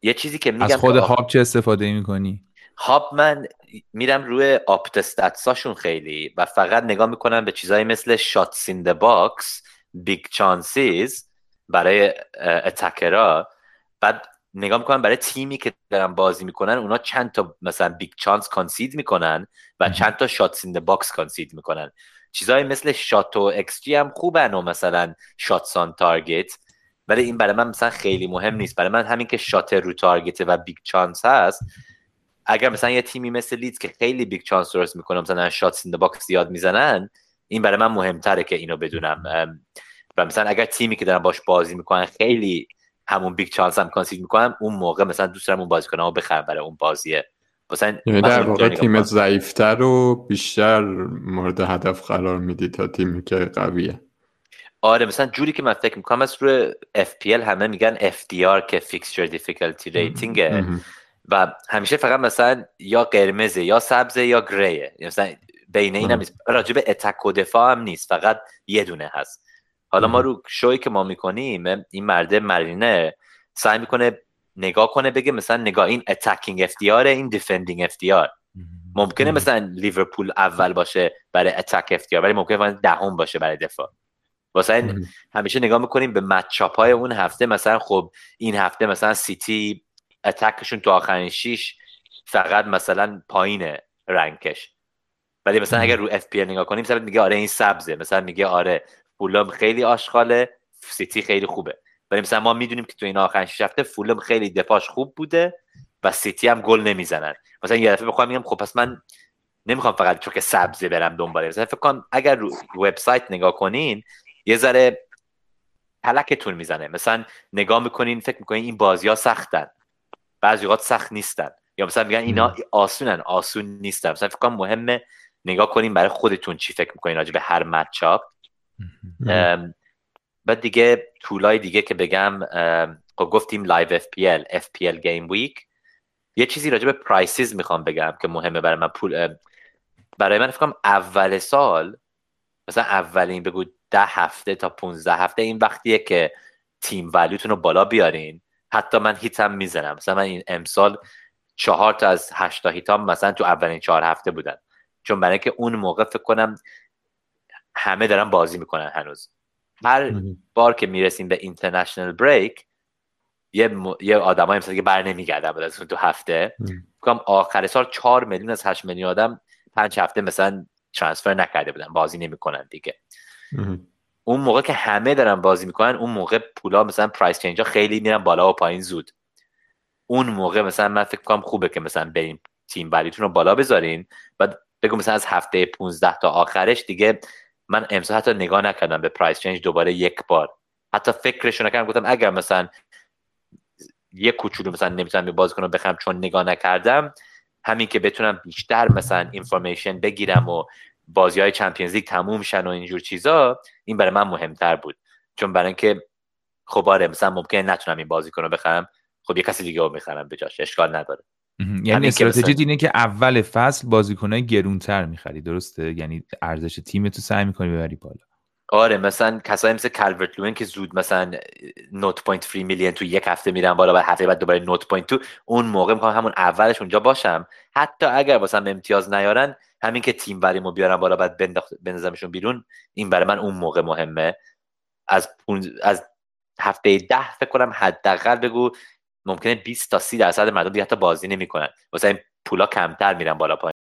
D: یه چیزی که میگم
A: از خود Hub چه استفاده می‌کنی؟
D: Hub من میرم روی Opta stats اشون خیلی و فقط نگاه می‌کنم به چیزایی مثل shots in box big chances برای attacker ا بعد نگاه می‌کنن برای تیمی که دارن بازی می‌کنن اونا چند تا مثلا big chance concede می‌کنن و چند تا shots in box concede می‌کنن. چیزهایی مثل shot و xG هم خوبن و مثلا shots on target ولی این برای من مثلا خیلی مهم نیست. برای من همین که shot رو target و big chance هست. اگر مثلا یه تیمی مثل لیدز که خیلی big chance درست می‌کنه مثلا shots in box زیاد می‌زنن این برای من مهمتره که اینو بدونم. و مثلا اگر تیمی که دارن باش بازی می‌کنن خیلی همون big chance هم concede می‌کنن اون موقع مثلا دوست دارم اون بازیکن رو بخرم برای اون بازیه.
C: مثلا یعنی در واقع تیم ضعیفتر رو بیشتر مورد هدف قرار میدی تا تیمی که قویه.
D: آره مثلا جوری که من فکر می‌کنم از روی FPL همه میگن FDR که Fixture Difficulty Rating و همیشه فقط مثلا یا قرمزه یا سبزه یا گریه. مثلا بین این هم نیست. راجب اتک و دفاع هم نیست. فقط یه دونه هست. حالا ما رو شوی که ما می‌کنیم این مرده مرینه سعی می‌کنه نگاه کنه بگه مثلا نگاه این attacking FDR این defending FDR. ممکنه مثلا لیورپول اول باشه برای attack FDR ولی ممکنه دهم باشه برای دفاع. واسه همیشه نگاه می‌کنیم به matchup های اون هفته. مثلا خب این هفته مثلا سیتی attack شون تو آخرین شیش فقط مثلا پایین rank ش. ولی مثلا اگر رو FP نگاه کنیم مثلا میگه آره این سبزه مثلا میگه آره فولام خیلی آشغاله سیتی خیلی خوبه. ولی مثلا ما می‌دونیم که تو این آخرین شش هفته فولام خیلی دفاعش خوب بوده و سیتی هم گل نمی‌زنن. مثلا یه دفعه بخوام میگم خب پس من نمی‌خوام فقط چون که سبزه برم دنباله. مثلا فکر کنم اگر رو وبسایت نگاه کنین یه ذره تلکتون می‌زنه. مثلا نگاه می‌کنین فکر می‌کنین این بازی ها سختن. بعضی اوقات سخت نیستن. یا مثلا میگن اینا آسونن. آسون نیستن. مثلا فکر کنم مهمه نگاه کنین برای خودتون چی فکر می‌کنین راجع به هر matchup بعد دیگه tool ای دیگه که بگم خب گفتیم لایو اف پی ال اف پی ال گیم ویک یه چیزی راجع به prices می‌خوام بگم که مهمه برای من. پول برای من فکرم اول سال مثلا اولین بگو ده هفته تا 15 هفته این وقتیه که team value تون رو بالا بیارین. حتی من hit م می‌زنم. مثلا من این امسال چهار تا از هشتا هیتام مثلا تو اولین چهار هفته بودن. چون برای که اون موقع فکر کنم همه دارن بازی می‌کنن هنوز. هر بار که می‌رسیم به اینترنشنال بریک یه, م... یه آدمایی مثلا که بر نمیگردن بود از تو هفته. کنم آخر سال چهار میلیون از هشت میلیون آدم پنج هفته مثلا ترانسفر نکرده بودن بازی نمی‌کنن دیگه. اون موقع که همه دارن بازی می‌کنن اون موقع پولا مثلا پرایس چنج ها خیلی میرن بالا و پایین زود. اون موقع مثلا من فکر کنم خوبه که مثلا بریم تیم بریتون رو بالا بذارین. بعد بگو مثلا از هفته 15 تا آخرش دیگه من امسال حتی نگاه نکردم به پرایس چنج دوباره یک بار. حتی فکرشو نکردم گفتم اگر مثلا یک کوچولو مثلا نمی‌تونم به بازیکن بخرم چون نگاه نکردم همین که بتونم بیشتر مثلا اینفورمیشن بگیرم و بازی های چمپیونز لیگ تموم شن و اینجور چیزا این برای من مهمتر بود. چون برای اینکه خب آره مثلا ممکنه نتونم این بازیکن رو بخرم خب یه کسی دیگه رو می‌خرم به جاش اشکال نداره.
A: یعنی استراتژی اینه که اول فصل بازیکنای گرونتر می‌خری درسته؟ یعنی ارزش تیم تو سعی می‌کنی ببری بالا.
D: آره مثلا کسایی مثل کالورت لوین که زود مثلا nought point three million تو یک هفته میرن بالا و هفته بعد دوباره nought point two اون موقع می‌خوام همون اولش اونجا باشم. حتی اگر واسم امتیاز نیارن همین که team value مو بیارن بالا بعد بندازمشون بیرون این برای من اون موقع مهمه. از از هفته ده فکر کنم حداقل بگو ممکنه 20 تا 30 درصد مردم دیگه حتی بازی نمی‌کنن. واسه این پولا کمتر میرن بالا پایین.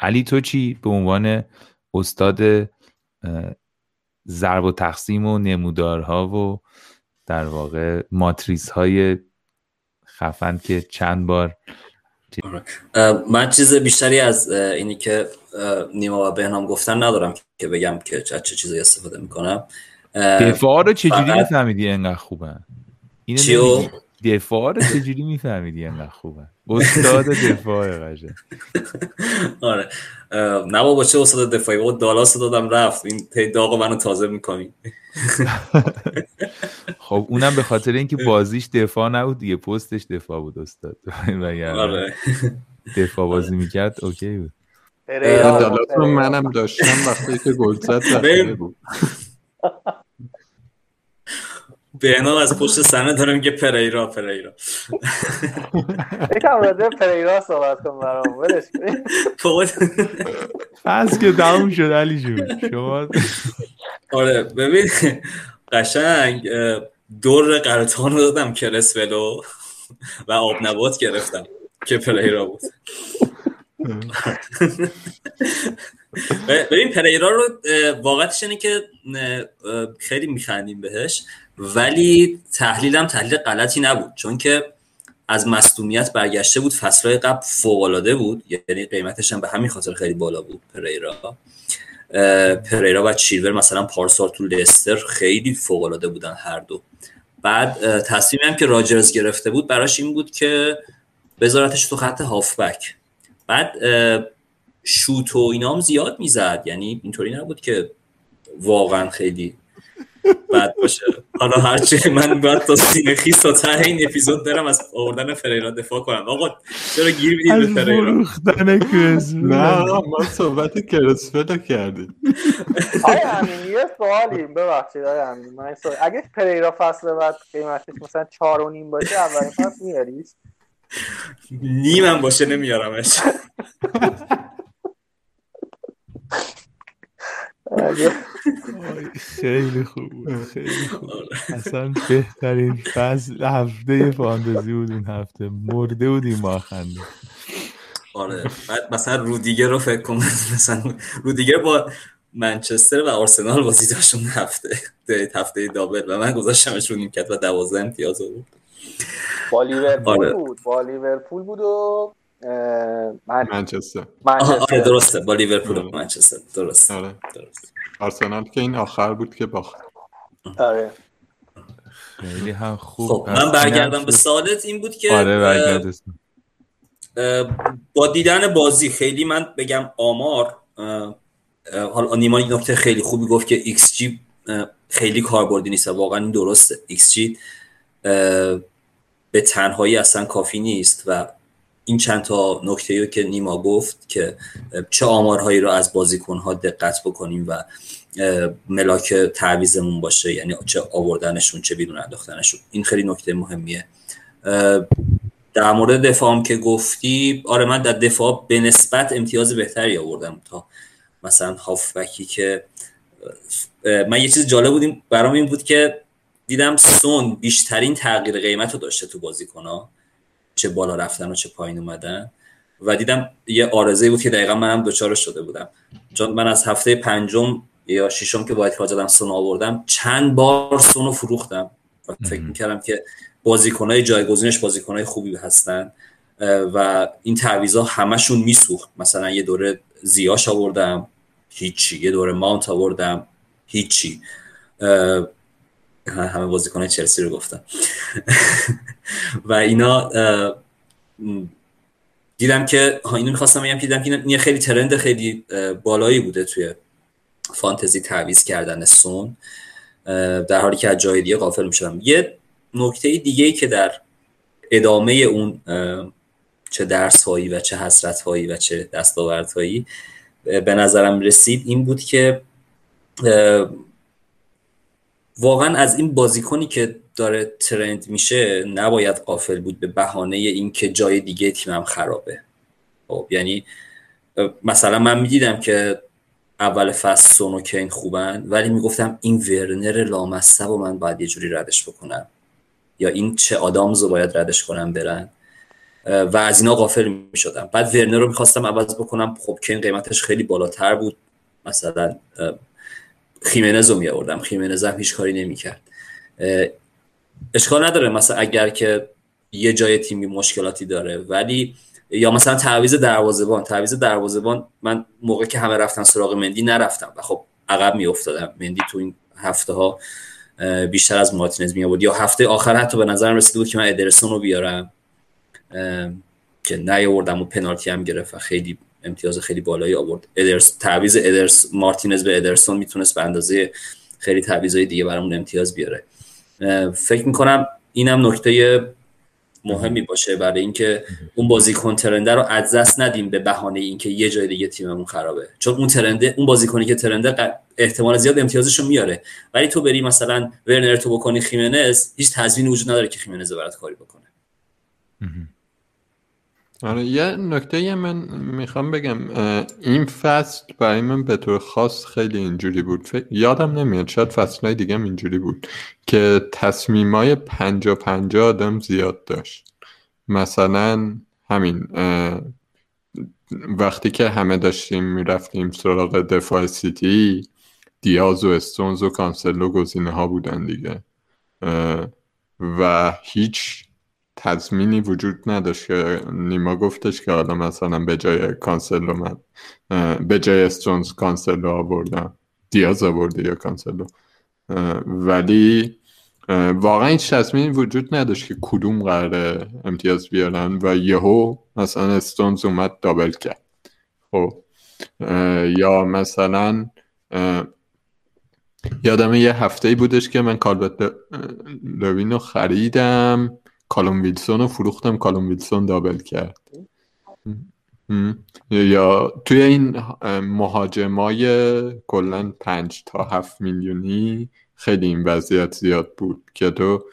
A: علی تو چی به عنوان استاد ضرب و تقسیم و نمودارها و در واقع ماتریس های خفن که چند بار.
E: من چیز بیشتری از اینی که نیما و بهنام گفتن ندارم که بگم که چه چیزی استفاده می‌کنم
A: دفاع رو چجوری میفهمیدی اینقدر خوبه
E: چیو؟
A: دفاع رو چجوری میفهمیدی اینقدر خوبه استاد دفاع قشنگ.
E: آره. نه بابا چه استاد دفاعی؟ بابا دالاس دادم رفت. این تی داغ منو تازه می‌کنی.
A: خب اونم به خاطر اینکه بازیش دفاع نبود دیگه پستش دفاع بود استاد.
E: آره.
A: دفاع بازی می‌کرد اوکی بود.
C: دالاس منم داشتم وقتی که گل زد بود.
E: بهنام از پشت سنه داره میگه پریرا پریرا.
B: یکم راجع پریرا صحبت کن برام ولش
A: پس که تموم شد علی جون. شما
E: آره ببین قشنگ دور قرطان رو دادم کرسولو و آب نبات گرفتم که پریرا بود. ببین پریرا رو واقعتش اینه که خیلی میخندیم بهش ولی تحلیلم تحلیل غلطی نبود. چون که از مصدومیت برگشته بود فصلهای قبل فوق بود یعنی قیمتش هم به همین خاطر خیلی بالا بود پریرا پریرا و چیلور مثلا پارسال تو لستر خیلی فوق العاده بودن هر دو. بعد تصمیمی هم که راجرز گرفته بود براش این بود که بذارتش تو خط هافبک. بعد شوت و اینام زیاد می‌زد. یعنی اینطوری نبود که واقعا خیلی بعد باشه. حالا هرچی من باید تا سینه خیس تا ته این اپیزود برم از آوردن فریرا دفاع کنم. آقا چرا گیر می‌دید به فریرا؟
C: نه ما صحبت کرسفل کردیم.
B: آیا یه سوالی ببخشید آیا همین من اگه فریرا فصل بعد قیمتش مثلا چهار و نیم باشه اولین فصل میاریش؟
E: نیمم باشه نمیارمش.
A: خیلی خوب خیلی خوب. اصلا بهترین فصل هفته فاندزی بود این هفته. مرده بودیم ما خنده.
E: آره. بعد مثلا رودیگر رو فکر کنم مثلا رودیگر با منچستر و آرسنال بازی داشتون هفته. هفته دابل. و من گذاشتمش رو نیمکت و دوازده امتیاز بود
B: با لیورپول آره. بود. با لیورپول بود و
C: منچستر.
E: آره درسته. با لیورپول و منچستر. درست
C: آره. درست آرسنال که این آخر بود که باخت.
B: آره.
A: خیلی هم خوب.
E: خب من برگردم به سوالت این بود که
A: آره
E: با دیدن بازی خیلی من بگم آمار حالا نیما یک نکته خیلی خوبی گفت که ایکس جی خیلی کاربردی نیست واقعا این درسته. ایکس جی به تنهایی اصلا کافی نیست و این چند تا نکته رو که نیما گفت که چه آمارهایی رو از بازیکنها دقت بکنیم و ملاک تعویضمون باشه یعنی چه آوردنشون چه بیرون انداختنشون. این خیلی نکته مهمیه. در مورد دفاعم که گفتی آره من در دفاع به نسبت امتیاز بهتری آوردم تا مثلا هافبکی که من یه چیز جالب بودیم برام این بود که دیدم سون بیشترین تغییر قیمت رو داشته تو بازیکن چه بالا رفتن و چه پایین اومدن. و دیدم یه آرزه بود که دقیقا منم دوچارش شده بودم. چون من از هفته پنجم یا ششم که باید زدم سون آوردم چند بار سون رو فروختم. و فکر می‌کردم که بازیکنهای جایگزینش بازیکنهای خوبی هستن. و این تعویضا همشون میسوخت. مثلا یه دوره زیاش آوردم هیچی. یه دوره ماونت آوردم هیچی. همه بازیکن چلسی رو گفتم. و اینا دیدم که اینو می‌خواستم بگم دیدم که این خیلی ترند خیلی بالایی بوده توی فانتزی تعویز کردن سون. در حالی که از جای دیگه غافل می‌شدم. یه نکته دیگه که در ادامه اون چه درس هایی و چه حسرت هایی و چه دستاورد هایی به نظرم رسید این بود که واقعا از این بازیکنی که داره ترند میشه نباید قافل بود به بهانه اینکه جای دیگه تیمم خرابه. خب یعنی مثلا من می‌دیدم که اول فصل سون و کین خوبن ولی می‌گفتم این ورنر لامصب و من باید یه جوری ردش بکنم. یا این چه آدامز رو باید ردش کنم برن. و از اینا غافل می شدم بعد ورنر رو می‌خواستم عوض بکنم. خب کین قیمتش خیلی بالاتر بود. مثلا خیمنز رو می آوردم خیمنز هم هیچ کاری نمی‌کرد. اشکال نداره مثلا اگر که یه جای تیمی مشکلاتی داره ولی یا مثلا تعویض دروازه‌بان تعویض دروازه‌بان من موقع که همه رفتن سراغ مندی نرفتم و خب عقب میافتادم. مندی تو این هفته ها بیشتر از مارتینز می آورد یا هفته آخر حتی به نظرم رسیده بود که من ادرسون رو بیارم که نیاوردم و پنالتی هم گرفت و خیلی امتیاز خیلی بالایی آورد. ادرس تعویض ادرس مارتینز به ادرسون می‌تونست به اندازه خیلی تعویضای دیگه برامون امتیاز بیاره. فکر می‌کنم اینم نکته مهمی باشه برای اینکه اون بازیکن ترنده رو از دست ندیم به بهانه اینکه یه جای دیگه تیممون خرابه. چون اون ترنده اون بازیکنی که ترنده احتمال زیاد امتیازش رو میاره. ولی تو بری مثلا ورنر تو بکنی خیمنز هیچ تضمینی وجود نداره که خیمنز برات کاری بکنه.
C: آره یه نکته من می‌خوام بگم این فصل برای من به طور خاص خیلی اینجوری بود. یادم نمیاد شاید فصلهای دیگه اینجوری بود که تصمیمای پنجا پنجا آدم زیاد داشت. مثلا همین وقتی که همه داشتیم می‌رفتیم سراغ دفاع سیتی دیاز و استونز و کانسلو گزینه ها بودن دیگه. و هیچ تضمینی وجود نداشت که نیما گفتش که حالا مثلا به جای کانسلو من به جای استونز کانسلو آوردم دیاز آورده یا کانسلو. ولی واقعا هیچ تضمینی وجود نداشت که کدوم قراره امتیاز بیارن و یهو مثلا استونز اومد double کرد. خب یا مثلا یادم یه هفته بودش که من کالبت لوین رو خریدم. کالوم ویلسون رو فروختم کالوم ویلسون دابل کرد. یا توی این مهاجمای کلا پنج تا هفت میلیونی خیلی این وضعیت زیاد بود که تو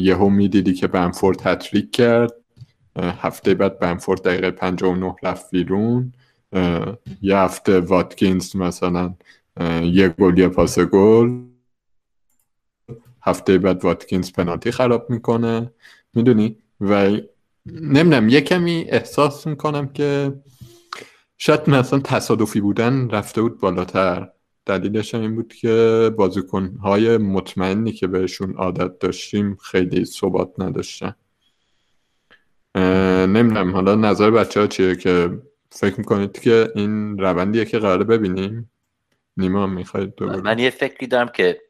C: یهو می‌دیدی که بنفورد هتریک کرد. هفته بعد بنفورد دقیقه 59 رفت بیرون. یه هفته واتکینز مثلا یه گل یه پاس گل. هفته بعد واتکینز پنالتی خراب می‌کنه. می‌دونی؟ و نمی‌دونم یه کمی احساس می‌کنم که شاید مثلا تصادفی بودن رفته بود بالاتر. دلیلش این بود که بازیکنهای مطمئنی که بهشون عادت داشتیم خیلی ثبات نداشتن. نمی‌دونم حالا نظر بچه ها چیه که فکر می‌کنید که این روندیه که قراره ببینیم؟ نیما می‌خواید
D: من یه فکری دارم که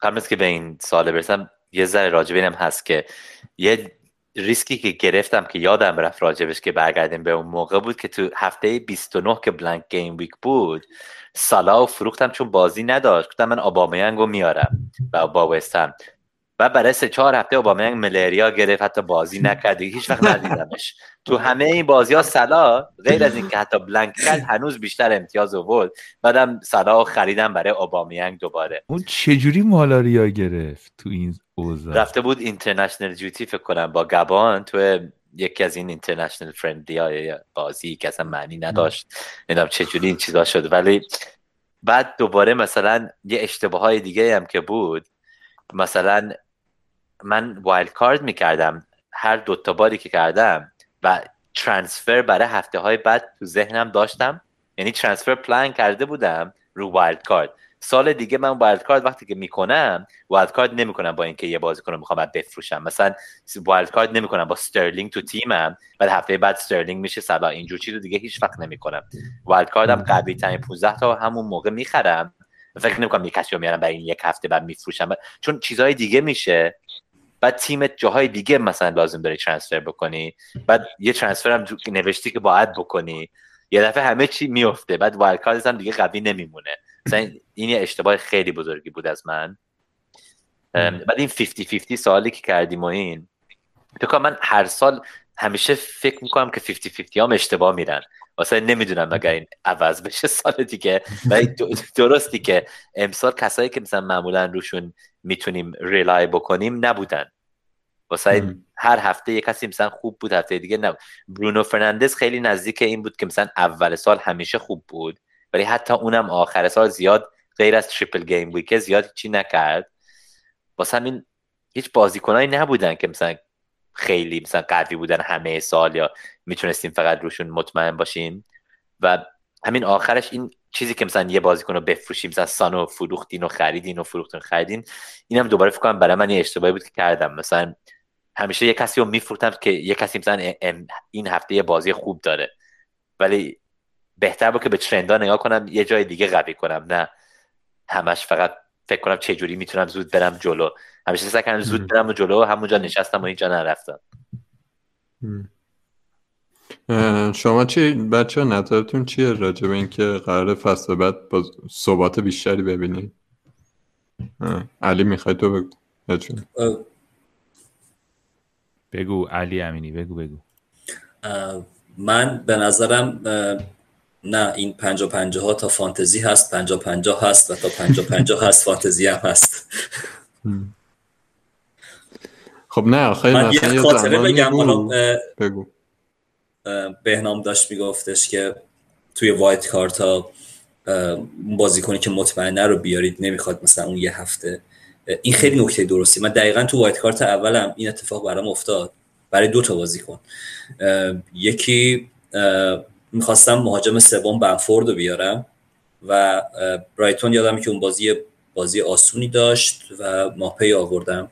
D: قبل از که به این سال برسم یه ذره راجب اینم هست که یه ریسکی که گرفتم که یادم رفت راجبش که برگردیم به اون موقع بود که تو هفته 29 که بلانک گیم ویک بود سالا فروختم چون بازی نداشت. گفتم من آبامیانگو میارم و با وستم و برای سه چهار هفته اوبامیانگ ملریا گرفت حتی بازی نکرد. هیچ وقت ندیدمش. تو همه این بازی ها سلا غیر از اینکه حتی بلنک کرد هنوز بیشتر امتیاز آورد. بعدم سلا خریدم برای اوبامیانگ دوباره.
A: اون چجوری مالاریا گرفت تو این اوضاع؟
D: رفته بود اینترنشنال جوتی فکر کنم با گبان تو یکی از این اینترنشنال فرندلی های بازی که اصلا معنی نداشت. نمی‌دونم چجوری این چیزا شد. ولی بعد دوباره مثلا یه اشتباه های دیگه هم که بود مثلا من wildcard می‌کردم. هر دوتا باری که کردم و transfer برای هفته های بعد تو ذهنم داشتم. یعنی transfer plan کرده بودم رو wildcard سال دیگه من wildcard وقتی که می‌کنم wildcard نمی‌کنم با اینکه یه بازیکن رو می‌خوام بفروشم. مثلا wildcard نمی‌کنم با استرلینگ تو تیمم بعد هفته بعد استرلینگ میشه سبا اینجور چیز دیگه هیچ وقت نمی‌کنم. wildcard م قوی ترین 15 تا همون موقع می‌خرم. فکر نمی‌کنم یه کسی رو میارم برای این یک هفته بعد میفروشم. چون چیزهای دیگه میشه. بعد تیمت جاهای دیگه مثلا لازم داری transfer بکنی. بعد یه transfer هم نوشتی که باید بکنی. یه دفعه همه چی میفته. بعد wild هم دیگه قوی نمیمونه. مثلا این یه اشتباه خیلی بزرگی بود از من. بعد این 50 50 سوالی که کردیم و این. فکر من هر سال همیشه فکر می‌کنم که 50 50 هم اشتباه میرن. واسه نمی‌دونم اگر این عوض بشه سال دیگه. و درستی که امسال کسایی که مثلا معمولا روشون می‌تونیم rely بکنیم نبودن. واسه هر هفته یک کسی مثلا خوب بود هفته دیگه نبود برونو فرناندز خیلی نزدیک این بود که مثلا اول سال همیشه خوب بود. ولی حتی اونم آخر سال زیاد غیر از triple game week زیاد چی نکرد. واسه همین هیچ بازیکنایی نبودن که مثلا خیلی مثلا قوی بودن همه سال یا می‌تونستیم فقط روشون مطمئن باشیم. و همین آخرش این چیزی که مثلا یه بازیکن رو بفروشیم مثلا سانو فروختین و خریدین و فروختین خریدین اینم دوباره فکر کنم برای من یه اشتباهی بود که کردم. مثلا همیشه یه کسی رو میفروختم که یه کسی مثلا این هفته یه بازی خوب داره. ولی بهتر بود که به ترندا نگاه کنم یه جای دیگه قوی کنم. نه. همش فقط فکر کنم چه جوری می‌تونم زود برم جلو. همیشه سعی کردم زود برم و جلو همونجا نشستم و اینجا نرفتم.
C: شما چی بچه نظرتون چیه راجع به اینکه قرار فصل بعد با ثبات بیشتری ببینیم علی می‌خوای تو بگو.
A: بگو علی امینی بگو بگو.
E: من به نظرم نه این پنجا پنجا ها تا فانتزی هست پنجا پنجا هست و تا پنجا پنجا هست فانتزی هم هست.
C: خب نه آخه
E: من یه خاطره بگم
C: بگو.
E: بهنام داشت میگفتش که توی وایت کارتا بازیکنی که مطمئنه رو بیارید نمی‌خواد مثلا اون یه هفته. این خیلی نکته درستی. من دقیقا تو وایت کارت اولم این اتفاق برام افتاد. برای دو تا بازیکن. یکی می‌خواستم مهاجم سوم بنفورد رو بیارم و برایتون یادم که اون بازی بازی آسونی داشت و ماپی آوردم.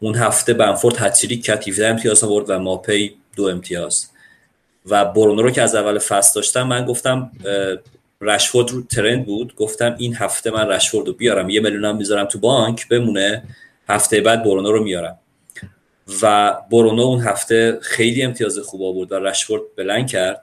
E: اون هفته بنفورد هتریک کرد 17 امتیاز آورد و ماپی دو امتیاز. و برونو رو که از اول فصل داشتم من گفتم رشفورد رو ترند بود. گفتم این هفته من رشفورد رو بیارم. یه میلیونم می‌ذارم تو بانک بمونه هفته بعد برونو رو میارم. و برونو اون هفته خیلی امتیاز خوب آورد و رشفورد بلند کرد.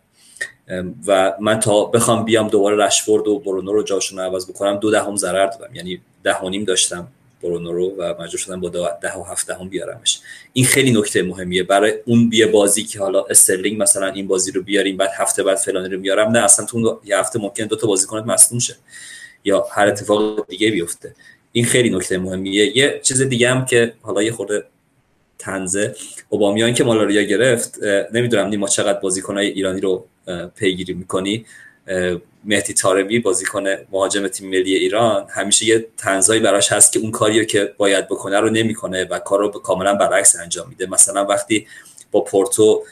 E: و من تا بخوام بیام دوباره رشفورد و برونو رو جاشون عوض بکنم دو دهم ضرر دادم. یعنی ده نیم داشتم. برونو رو و مجبور شدم با ده و هفت دهم بیارمش. این خیلی نکته مهمیه. برای اون بیه بازی که حالا استرلینگ مثلا این بازی رو بیاریم بعد هفته بعد فلانی رو میارم نه اصلا تو یه هفته ممکن دو تا بازیکن مصدوم شه. یا هر اتفاق دیگه بیفته. این خیلی نکته مهمیه. یه چیز دیگه هم که حالا یه خورده تنزه. اوبامیان که مالاریا گرفت نمی‌دونم نیما چقدر بازیکنهای ایرانی رو پیگیری می‌کنی. مهدی تارمی بازیکن مهاجم تیم ملی ایران همیشه یه تنزایی براش هست که اون کاریو که باید بکنه رو نمی‌کنه و کار رو کاملا برعکس انجام میده. مثلا وقتی با پورتو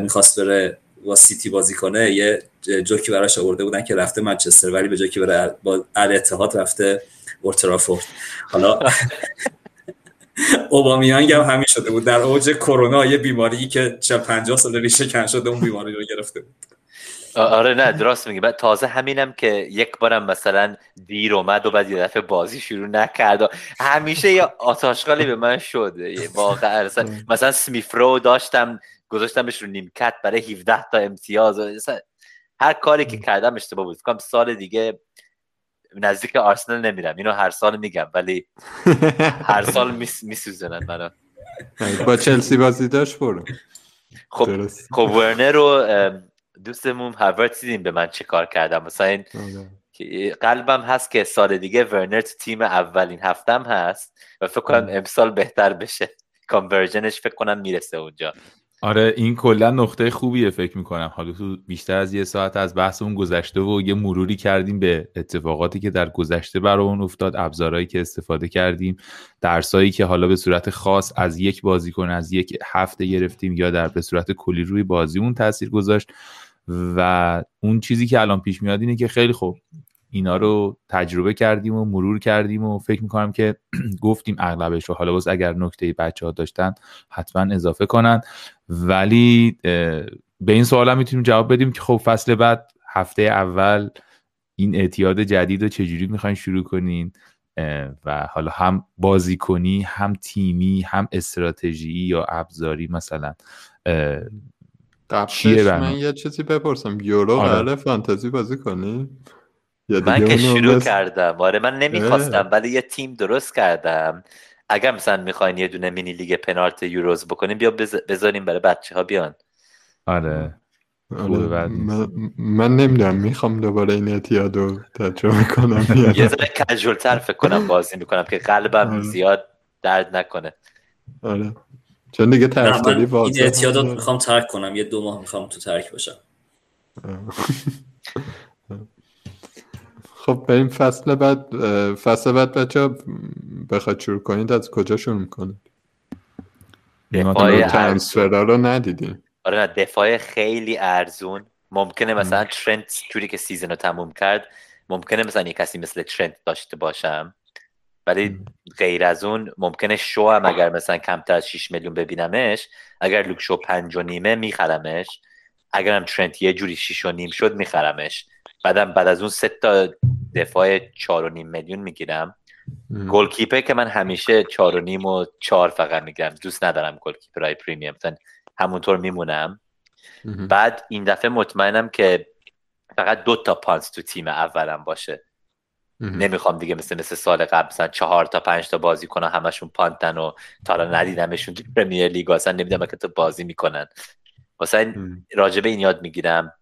E: می‌خواست بره با سیتی بازی کنه یه جوکی براش آورده بودن که رفته منچستر ولی به جای که بره با اتحاد رفته اورترافورد حالا اوبامیانگ هم همین شده بود. در اوج کرونا یه بیماری که چه 50 سال ریشه کن شده اون بیماری رو گرفته بود.
D: آره نه درست میگی. بعد تازه همینم که یک بارم مثلا دیر اومد و بعد یه دفعه بازی شروع نکرد همیشه یه آتاشقالی به من شد. واقعا مثلا, سمیفرو داشتم گذاشتمش رو نیمکت برای 17 تا امتیاز. و هر کاری که کردم اشتباه بود. کنم سال دیگه نزدیک آرسنال نمیرم. اینو هر سال میگم ولی هر سال میسوزنن منو.
C: با چلسی بازی داشت برو.
D: خب خب ورنر رو دوستمون هاورت دیدیم به من چه کار کردم مثلا این آره. قلبم هست که سال دیگه ورنر تو تیم اولین هفتم هست و فکر کنم امسال بهتر بشه. کانورژنش فکر کنم می‌رسه اونجا.
A: آره این کلا نقطه خوبیه فکر می‌کنم. حالا تو بیشتر از یه ساعت از بحث اون گذشته و یه مروری کردیم به اتفاقاتی که در گذشته برامون افتاد ابزارهایی که استفاده کردیم درسایی که حالا به صورت خاص از یک بازیکن از یک هفته گرفتیم یا در به صورت کلی روی بازیمون تاثیر گذاشت و اون چیزی که الان پیش میاد اینه که خیلی خوب اینا رو تجربه کردیم و مرور کردیم و فکر می‌کنم که گفتیم اغلبش رو. حالا باز اگر نکته بچه ها داشتن حتما اضافه کنن. ولی به این سوال می‌تونیم جواب بدیم که خب فصل بعد هفته اول این اعتیاد جدید رو چجوری می‌خواین شروع کنین؟ و حالا هم بازیکنی هم تیمی هم استراتژی یا ابزاری مثلا.
C: قبلش من یه چیزی بپرسم. یورو آره. قراره فانتزی بازی کنی؟
D: من که شروع کردم. آره من نمی‌خواستم ولی یه تیم درست کردم. اگر مثلا می‌خواین یه دونه مینی لیگ پنالت یوروز بکنیم بیا بذاریم برای بچه ها بیان.
A: آره,
C: آره. من, من نمی‌دونم می‌خوام دوباره این اعتیاد رو تجربه کنم
D: یه ذره کجولتر فکر کنم بازی می‌کنم که قلبم آره. زیاد درد نکنه.
C: آره. چون دیگه طرفداری
E: واضحه این اعتیاد می‌خوام ترک کنم. یه دو ماه می‌خوام تو ترک باشم.
C: خب به این فصل بعد فصل بعد بچه بخواد شروع کنید از کجا شروع می‌کنید؟
D: دفاع
C: transfer ا رو ندیدیم.
D: آره نه دفاع خیلی ارزون. ممکنه مثلا ترنت جوری که season رو تموم کرد ممکنه مثلا یه کسی مثل ترنت داشته باشم. ولی غیر از اون ممکنه شو هم اگر مثلا کمتر از 6 میلیون ببینمش اگر لوک شو پنج و نیمه میخرمش اگرم ترنت یه جوری 6 و نیم شد میخرمش. بعدم بعد از اون سه تا دفاع چهار و نیم میلیون می‌گیرم. goalkeeper که من همیشه چهار و نیم و چهار فقط می‌گیرم. دوست ندارم گل های premium. مثلا همونطور میمونم. بعد این دفعه مطمئنم که فقط دو تا punt تو تیم اولم باشه. نمی‌خوام دیگه مثل مثل سال قبل مثلا چهار تا پنج تا بازی کنن همشون پانتن و تا حالا ندیدمشون تو پرمیر لیگ اصلا نمی‌دونم که تو بازی می‌کنن. واسه راجبه این یاد می‌گیرم.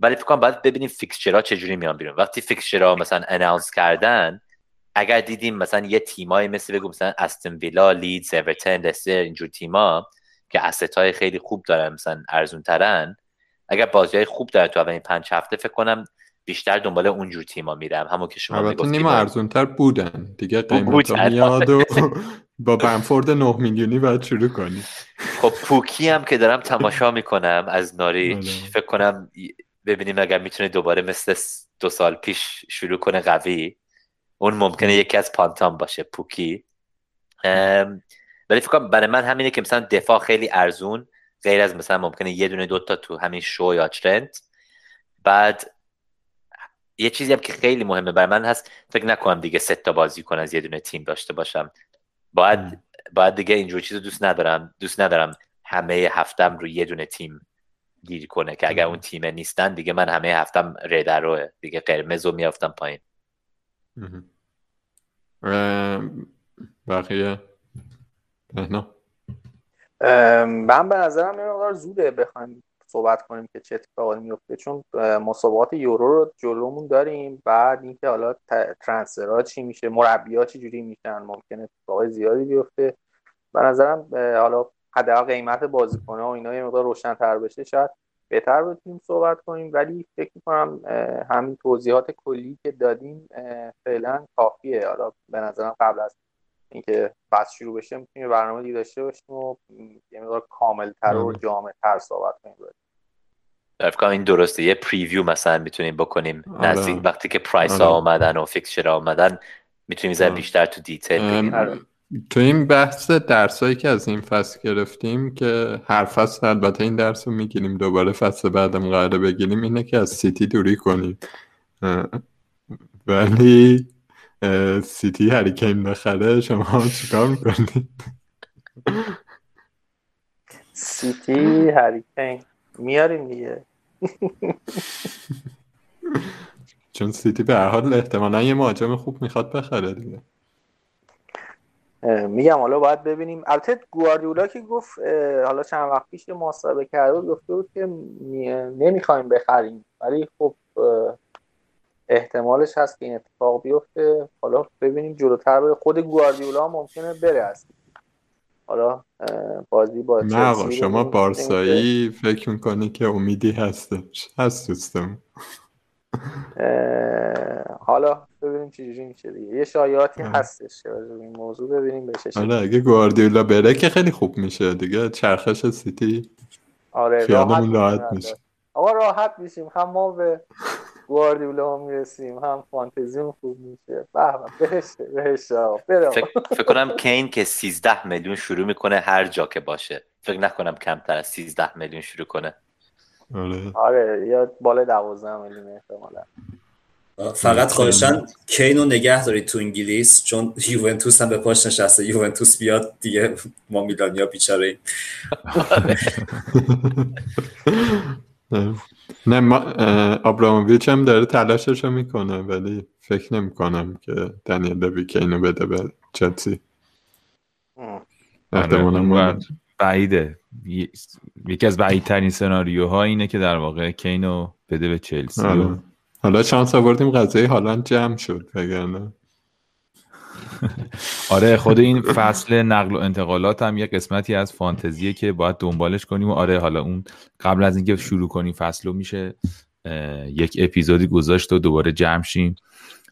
D: ولی فکر کنم باید ببینیم fixture ها چجوری میان بیرون. وقتی fixture ها مثلا announce کردن اگر دیدیم مثلا یه تیمایی مثل بگو مثلا استون ویلا لیدز اورتون لستر اینجور تیما که asset های خیلی خوب دارن مثلا ارزون ترن اگر بازی های خوب داره تو اولین پنج هفته فکر کنم بیشتر دنبال اونجور تیما میرم. همون که شما
C: البته نیمه ارزون تر بودن. دیگه قیمت میاد و با بمفورد 9 میلیونی باید شروع کنی.
D: خب پوکی هم که دارم تماشا می‌کنم از ناریچ آره. فکر کنم ببینیم اگر می‌تونه دوباره مثل دو سال پیش شروع کنه قوی اون ممکنه یکی از پانتام باشه پوکی. ولی فکر کنم برای من همینه که مثلا دفاع خیلی ارزون غیر از مثلا ممکنه یه دونه دوتا تو همین شو یا ترند بعد یه چیزی هم که خیلی مهمه برای من هست فکر نکنم دیگه سه تا بازیکن از یه دونه تیم داشته باشم. باید باید دیگه اینجور چیز دوست ندارم. دوست ندارم همه هفتم رو یه دونه تیم گیر کنه که اگر اون تیم نیستن دیگه من همه هفتم ریدروه دیگه قرمز رو میافتم پایین.
C: بقیه؟
B: من به نظرم یه مقدار زوده بخوایم صحبت کنیم که چه اتفاقی میفته. چون مسابقات یورو رو جلومون داریم بعد اینکه حالا ترانسفرها چی میشه مربیات چی جوری میشن ممکنه اتفاقای زیادی بیفته. به نظرم حالا حداقل قیمت بازیکن‌ها و اینا یه مقدار روشن‌تر بشه شاید بهتر بتونیم صحبت کنیم. ولی فکر می‌کنم همین توضیحات کلی که دادیم فعلا کافیه. حالا به نظرم قبل از اینکه فصل شروع بشه می‌تونیم برنامه دیگه داشته باشیم و یه مقدار کاملتر و جامعتر صحبت کنیم.
D: فکر این درسته. یه preview مثلا می‌تونیم بکنیم. آره. نزدیک وقتی که price ها آره. آمدن و fixture آمدن می‌تونیم زن آره. بیشتر تو detail
C: تو این بحث درسایی که از این فصل گرفتیم که هر فصل البته این درس رو می‌گیریم دوباره فصل بعدم قراره بگیریم اینه که از سیتی دوری کنیم. ولی سیتی هری کین بخره شما چیکار می‌کنید
B: سیتی هریکین میاریم دیگه.
C: چون سیتی به هر حال احتمالا یه مهاجم خوب می‌خواد بخره دیگه.
B: میگم حالا باید ببینیم. البته گواردیولا که گفت حالا چند وقت پیش مصاحبه کرده بود گفته بود که نمی‌خوایم بخریم. ولی خب احتمالش هست که این اتفاق بیفته. حالا ببینیم جلوتر بره. خود گواردیولا ممکنه بره هست حالا بازی با
C: نه شما بارسایی فکر می‌کنی که امیدی هستش. هست دوستم.
B: حالا ببینیم چجوری میشه دیگه. یه شایعاتی هستش این موضوع ببینیم بشه
C: آره اگه گواردیولا بره که خیلی خوب میشه دیگه. چرخش سیتی
B: آره راحت, میشه. آقا راحت میشیم. هم ما به گواردیولا هم می‌رسیم. هم فانتزی خوب میشه. بهش بهش
D: فکر کنم کین که 13 میلیون شروع می‌کنه هر جا که باشه. فکر نکنم کمتر از 13 میلیون شروع کنه.
C: آره.
B: آره یا بالا 12 میلیون احتمالاً.
E: فقط خواهشن کین رو نگه دارید تو انگلیس چون یوونتوس هم به پاش نشسته. یوونتوس بیاد دیگه ما میلانیا بیچاره
C: نه ما آبراموویچ هم داره تلاشش رو می‌کنه ولی فکر نمی کنم که دنیل لوی کینو بده به چلسی.
A: آره، بعیده. یکی از بعیدترین سناریوها اینه که در واقع کینو بده به چلسی
C: آره. حالا چانس آوردیم قضیه حالا جمع شد وگرنه.
A: آره خود این فصل نقل و انتقالات هم یه قسمتی از فانتزیه که باید دنبالش کنیم. و آره حالا اون قبل از اینکه شروع کنیم فصل رو میشه یک اپیزودی گذاشت و دوباره جمع شیم.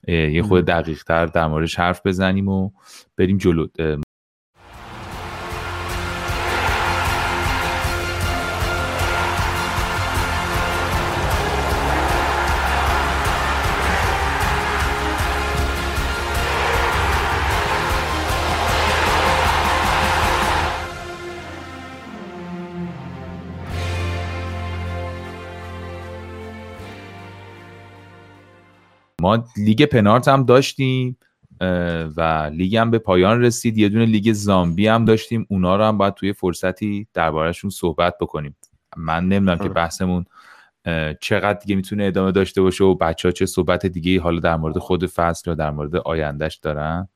A: یه خود دقیق تر در موردش حرف بزنیم و بریم جلو. ما لیگ پنارت هم داشتیم و لیگ هم به پایان رسید. یه دونه لیگ زامبی هم داشتیم. اونا رو هم باید توی فرصتی دربارهشون صحبت بکنیم. من نمی‌دونم که بحثمون چقدر دیگه می‌تونه ادامه داشته باشه و بچه ها چه صحبت دیگه حالا در مورد خود فصل یا در مورد آیندهش دارن.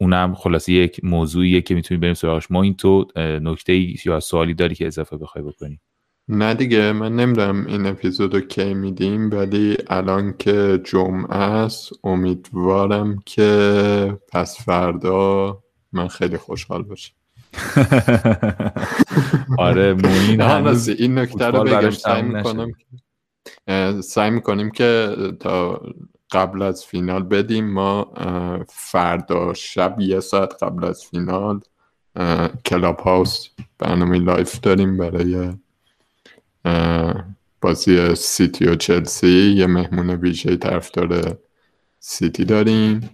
A: اونم خلاصه یک موضوعیه که می‌تونیم بریم سراغش. ما این تو نکته یا سوالی داری که اضافه بخوای بکنی؟
C: نه دیگه من نمی‌دونم این اپیزودو کی میدیم ولی الان که جمعه است امیدوارم که پس فردا من خیلی خوشحال باشم.
A: آره مونین
C: هنوز این نکته رو بگم سعی می‌کنم سعی می‌کنیم که تا قبل از فینال بدیم. ما فردا شب یه ساعت قبل از فینال کلاب هاوس برنامه live داریم برای بازی سیتی و چلسی یه مهمون ویژه طرفدار سیتی داریم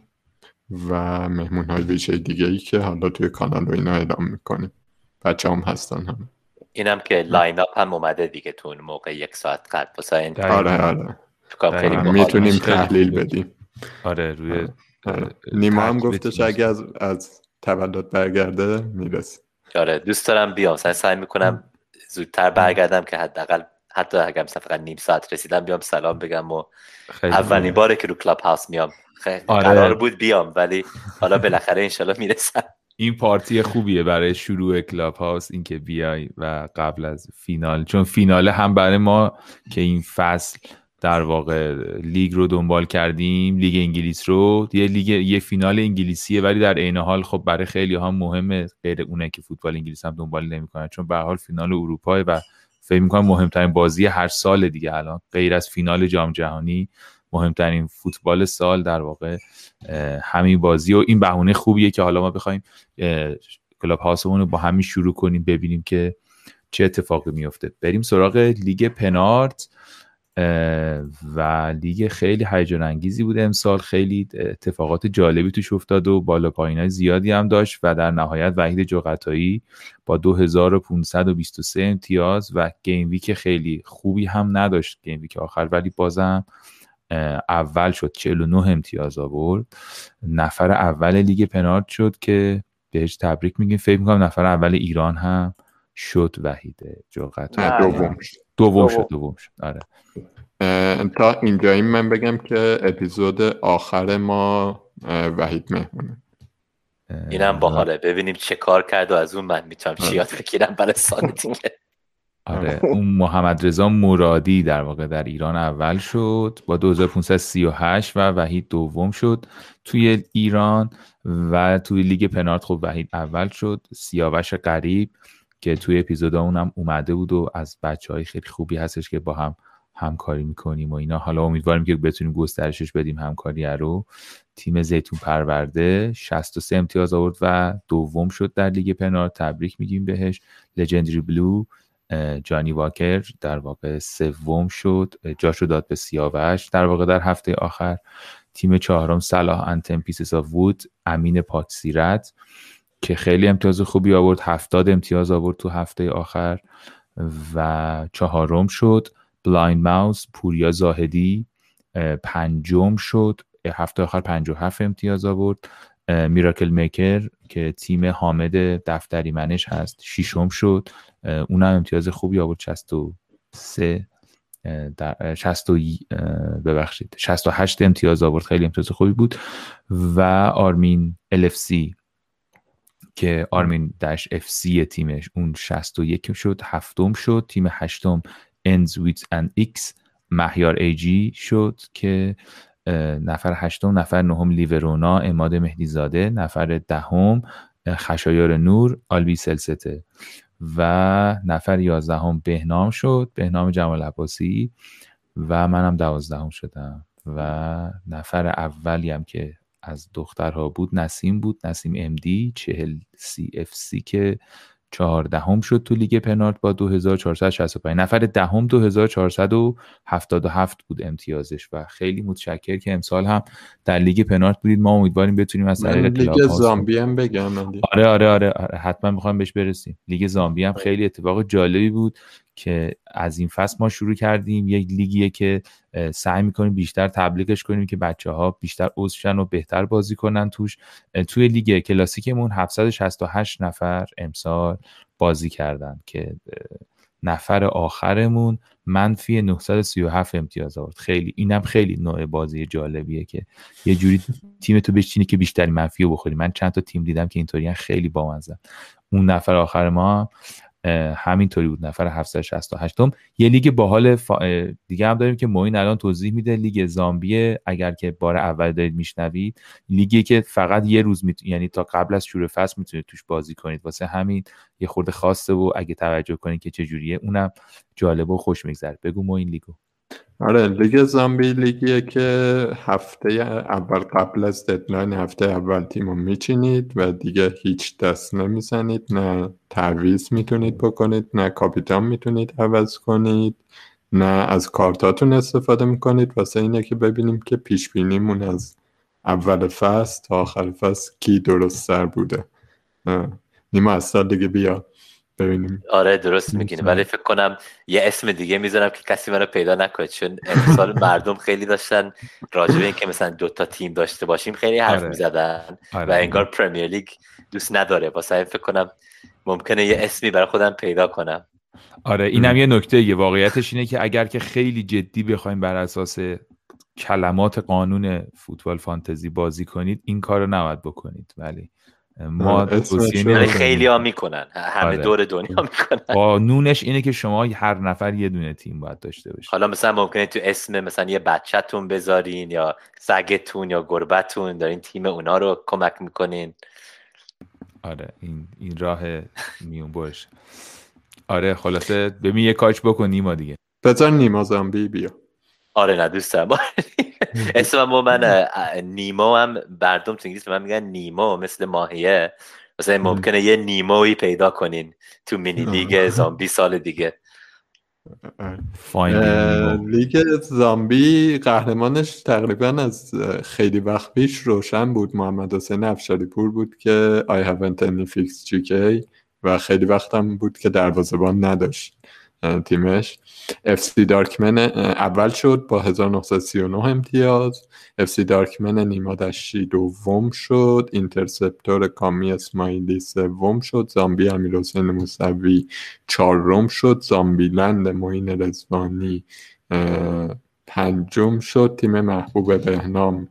C: و مهمون های ویژه دیگه ای که حالا توی کانال رو اینا اعلام می‌کنیم. بچه هم هستن هم
D: اینم که lineup هم اومده دیگه تو اون موقع یک ساعت قبل. واسه
C: آره آره. می‌تونیم تحلیل بدیم.
A: آره روی
C: آره. نیما هم گفتش اگه از, از تولد برگرده می‌رسه
D: آره دوست دارم بیام. سعی می‌کنم زودتر برگردم که حداقل حتی اگر مثلا فقط نیم ساعت رسیدم بیام سلام بگم و اولین باره که رو کلاب هاوس میام آره. قرار بود بیام ولی حالا بالاخره انشالله می‌رسم.
A: این پارتی خوبیه برای شروع کلاب هاوس اینکه بیای و قبل از فینال چون فیناله هم برای ما که این فصل در واقع لیگ رو دنبال کردیم لیگ انگلیس رو. یه لیگ یه فینال انگلیسیه ولی در عین حال خب برای خیلی ها مهمه غیر اونه که فوتبال انگلیس هم دنبال نمی‌کنن. چون به حال فینال اروپا و فکر می‌کنم مهمترین بازی هر سال دیگه الان. غیر از فینال جام جهانی مهمترین فوتبال سال در واقع همین بازی. و این بهونه خوبیه که حالا ما بخوایم کلاب هاوسمون رو با همین شروع کنیم ببینیم که چه اتفاقی میفته بریم سراغ لیگ پنارت و لیگ خیلی هیجان انگیزی بود امسال. خیلی اتفاقات جالبی توش افتاد و بالا پایین زیادی هم داشت و در نهایت وحید جغتایی با 2523 امتیاز و game week خیلی خوبی هم نداشت. game week آخر ولی بازم اول شد 49 امتیاز آورد. نفر اول لیگ پنارت شد که بهش تبریک میگیم. فکر می‌کنم نفر اول ایران هم شد وحید جغتایی
C: دوم شد
A: دوم شد. آره.
C: تا اینجایی من بگم که اپیزود آخر ما وحید مهمونه.
D: اینم باحاله. ببینیم چه کار کرد و از اون من می‌تونم چی یاد بگیرم برای سال دیگه
A: آره. اون محمد رضا مرادی در واقع در ایران اول شد با 2538 و وحید دوم شد توی ایران و توی لیگ پنارت. خب وحید اول شد سیاوش قریب که توی اپیزود اونم اومده بود و از بچه های خیلی خوبی هستش که با هم همکاری می‌کنیم و اینا. حالا امیدواریم که بتونیم گسترشش بدیم همکاری رو. تیم زیتون پرورده 63 امتیاز آورد و دوم شد در لیگ پنار. تبریک میگیم بهش. Legendary Blue جانی واکر در واقع سوم شد. جاشو داد به سیاوش. در واقع در هفته آخر تیم چهارم Salah and ten pieces of wood امین پاکسیرت. که خیلی امتیاز خوبی آورد. هفتاد امتیاز آورد تو هفته آخر و چهارم شد. Blind Mouse پوریا زاهدی پنجم شد. هفته آخر 57 امتیاز آورد. میراکل میکر که تیم حامد دفتری منش هست ششم شد. اونم امتیاز خوبی آورد. 63 در 60 ببخشید 68 امتیاز آورد. خیلی امتیاز خوبی بود. و آرمین LFC که آرمین داش اف سی تیمش اون 61 شد هفتم شد تیم هشتم ends with an x. مهیار ایجی شد که نفر هشتم نفر نهم لیورونا اماد مهدیزاده نفر دهم خشایار نور آلبی سلسته. و نفر یازدهم بهنام شد بهنام جمال عباسی. و منم دوازدهم شدم. و نفر اولی هم که از دخترها بود نسیم بود. نسیم امدی چهل سی اف سی که چهاردهم شد تو لیگ پنارت با 2465 نفر دهم 2477 بود امتیازش و خیلی متشکر که امسال هم در لیگ پنارت بودید. ما امیدواریم بتونیم از طریق
C: لیگ زامبی هم بگم
A: آره،, آره آره آره حتما می‌خوام بهش برسیم. لیگ زامبی هم خیلی اتفاق جالبی بود که از این فصل ما شروع کردیم. یک لیگیه که سعی می‌کنیم بیشتر تبلیغش کنیم که بچه ها بیشتر عضوشن و بهتر بازی کنن توش. توی لیگ کلاسیکمون 768 نفر امسال بازی کردن که نفر آخرمون منفی 937 امتیاز آورد. خیلی اینم خیلی نوع بازی جالبیه که یه جوری تیم تو بشینی که بیشتری منفی رو بخوری. من چند تا تیم دیدم که اینطوری خیلی بامزه. اون نفر آخر ما همینطوری بود نفر 768 م یه لیگ باحال دیگه هم داریم که موین الان توضیح میده لیگ زامبی اگر که بار اول دارید میشنوید لیگی که فقط یه روز میت... یعنی تا قبل از شروع فصل می‌تونید توش بازی کنید. واسه همین یه خورده خاصه و اگه توجه کنید که چه جوریه اونم جالب و خوش میگذره. بگو موین لیگو.
C: آره لیگ زامبی لیگیه که هفته اول قبل از deadline هفته اول تیم رو میچینید و دیگه هیچ دست نمی‌زنید نه تعویض می‌تونید بکنید نه کاپیتان می‌تونید عوض کنید نه از کارتاتون استفاده می‌کنید. واسه اینه که ببینیم که پیش بینیمون از اول فصل تا آخر فصل کی درست سر بوده. نیما از سال دیگه بیا. ببینیم.
D: آره درست میگین ولی فکر کنم یه اسم دیگه می‌ذارم که کسی منو پیدا نکنه. چون امسال مردم خیلی داشتن راجع به اینکه مثلا دو تا تیم داشته باشیم خیلی حرف آره. می‌زدن آره. و انگار پرمیر لیگ دوست نداره. واسه فکر کنم ممکنه یه اسمی برای خودم پیدا کنم.
A: آره اینم یه نکته یه واقعیتش اینه که اگر که خیلی جدی بخوایم بر اساس کلمات قانون فوتبال فانتزی بازی کنید این کار رو نباید بکنید. ولی ما
D: یعنی خیلی ها می‌کنن. همه آره. دور دنیا می‌کنن.
A: قانونش اینه که شما هر نفر یه دونه تیم باید داشته باشید
D: حالا مثلا ممکنه تو اسم مثلا یه بچهتون بذارین یا سگتون یا گربتون دارین تیم اونا رو کمک می‌کنین.
A: آره این این راه میون باش آره خلاصه ببین یه کاچ بکن نیما دیگه.
C: بذار نیما زامبی بیا.
D: آره نه دوست دارم اسم من نیمو هم بردم تو انگلیس به من میگن نیمو مثل ماهیه. مثلا ممکنه یه نیموی پیدا کنین تو مینی لیگ زامبی سال دیگه.
C: لیگ زامبی قهرمانش تقریبا از خیلی وقت پیش روشن بود. محمد حسین افشاری پور بود که I haven't any fixed GK و خیلی وقت هم بود که دروازبان نداشت. تیمش. FC دارکمن اول شد با 1939 امتیاز. FC دارکمن نیما دشتی دوم شد. اینترسپتور کامی اسماعیلی سوم شد. زامبی امیر حسین موسوی چهارم شد. زامبی لند معین رزوانی پنجم شد. تیم محبوب بهنام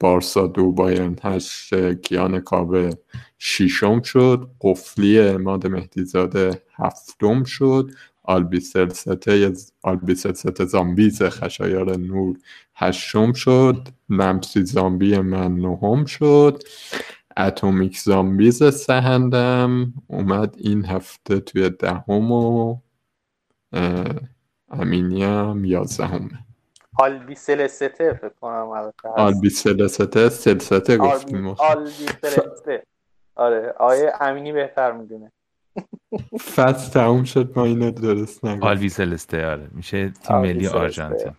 C: بارسا دو بایرن هشت کیان کاوه شیشم شد. قفلی اماد مهدیزاده هفتم شد. آلبیسلسته آلبیسلسته زامبیز خشایار نور هشتم شد لمسی زامبی من نهم شد اتمیک زامبیز سهندم اومد این هفته توی دهم و امینیم یازدهمه.
B: آلبی سلسته فکر کنم
C: آلبی سلسته سلسته گفتیم
B: آلبی سلسته آره آیه امینی بهتر می‌دونه.
C: فصل تموم شد ما اینو درست نگم
A: آلوی سلسته آره. میشه تیم ملی آرژانتین.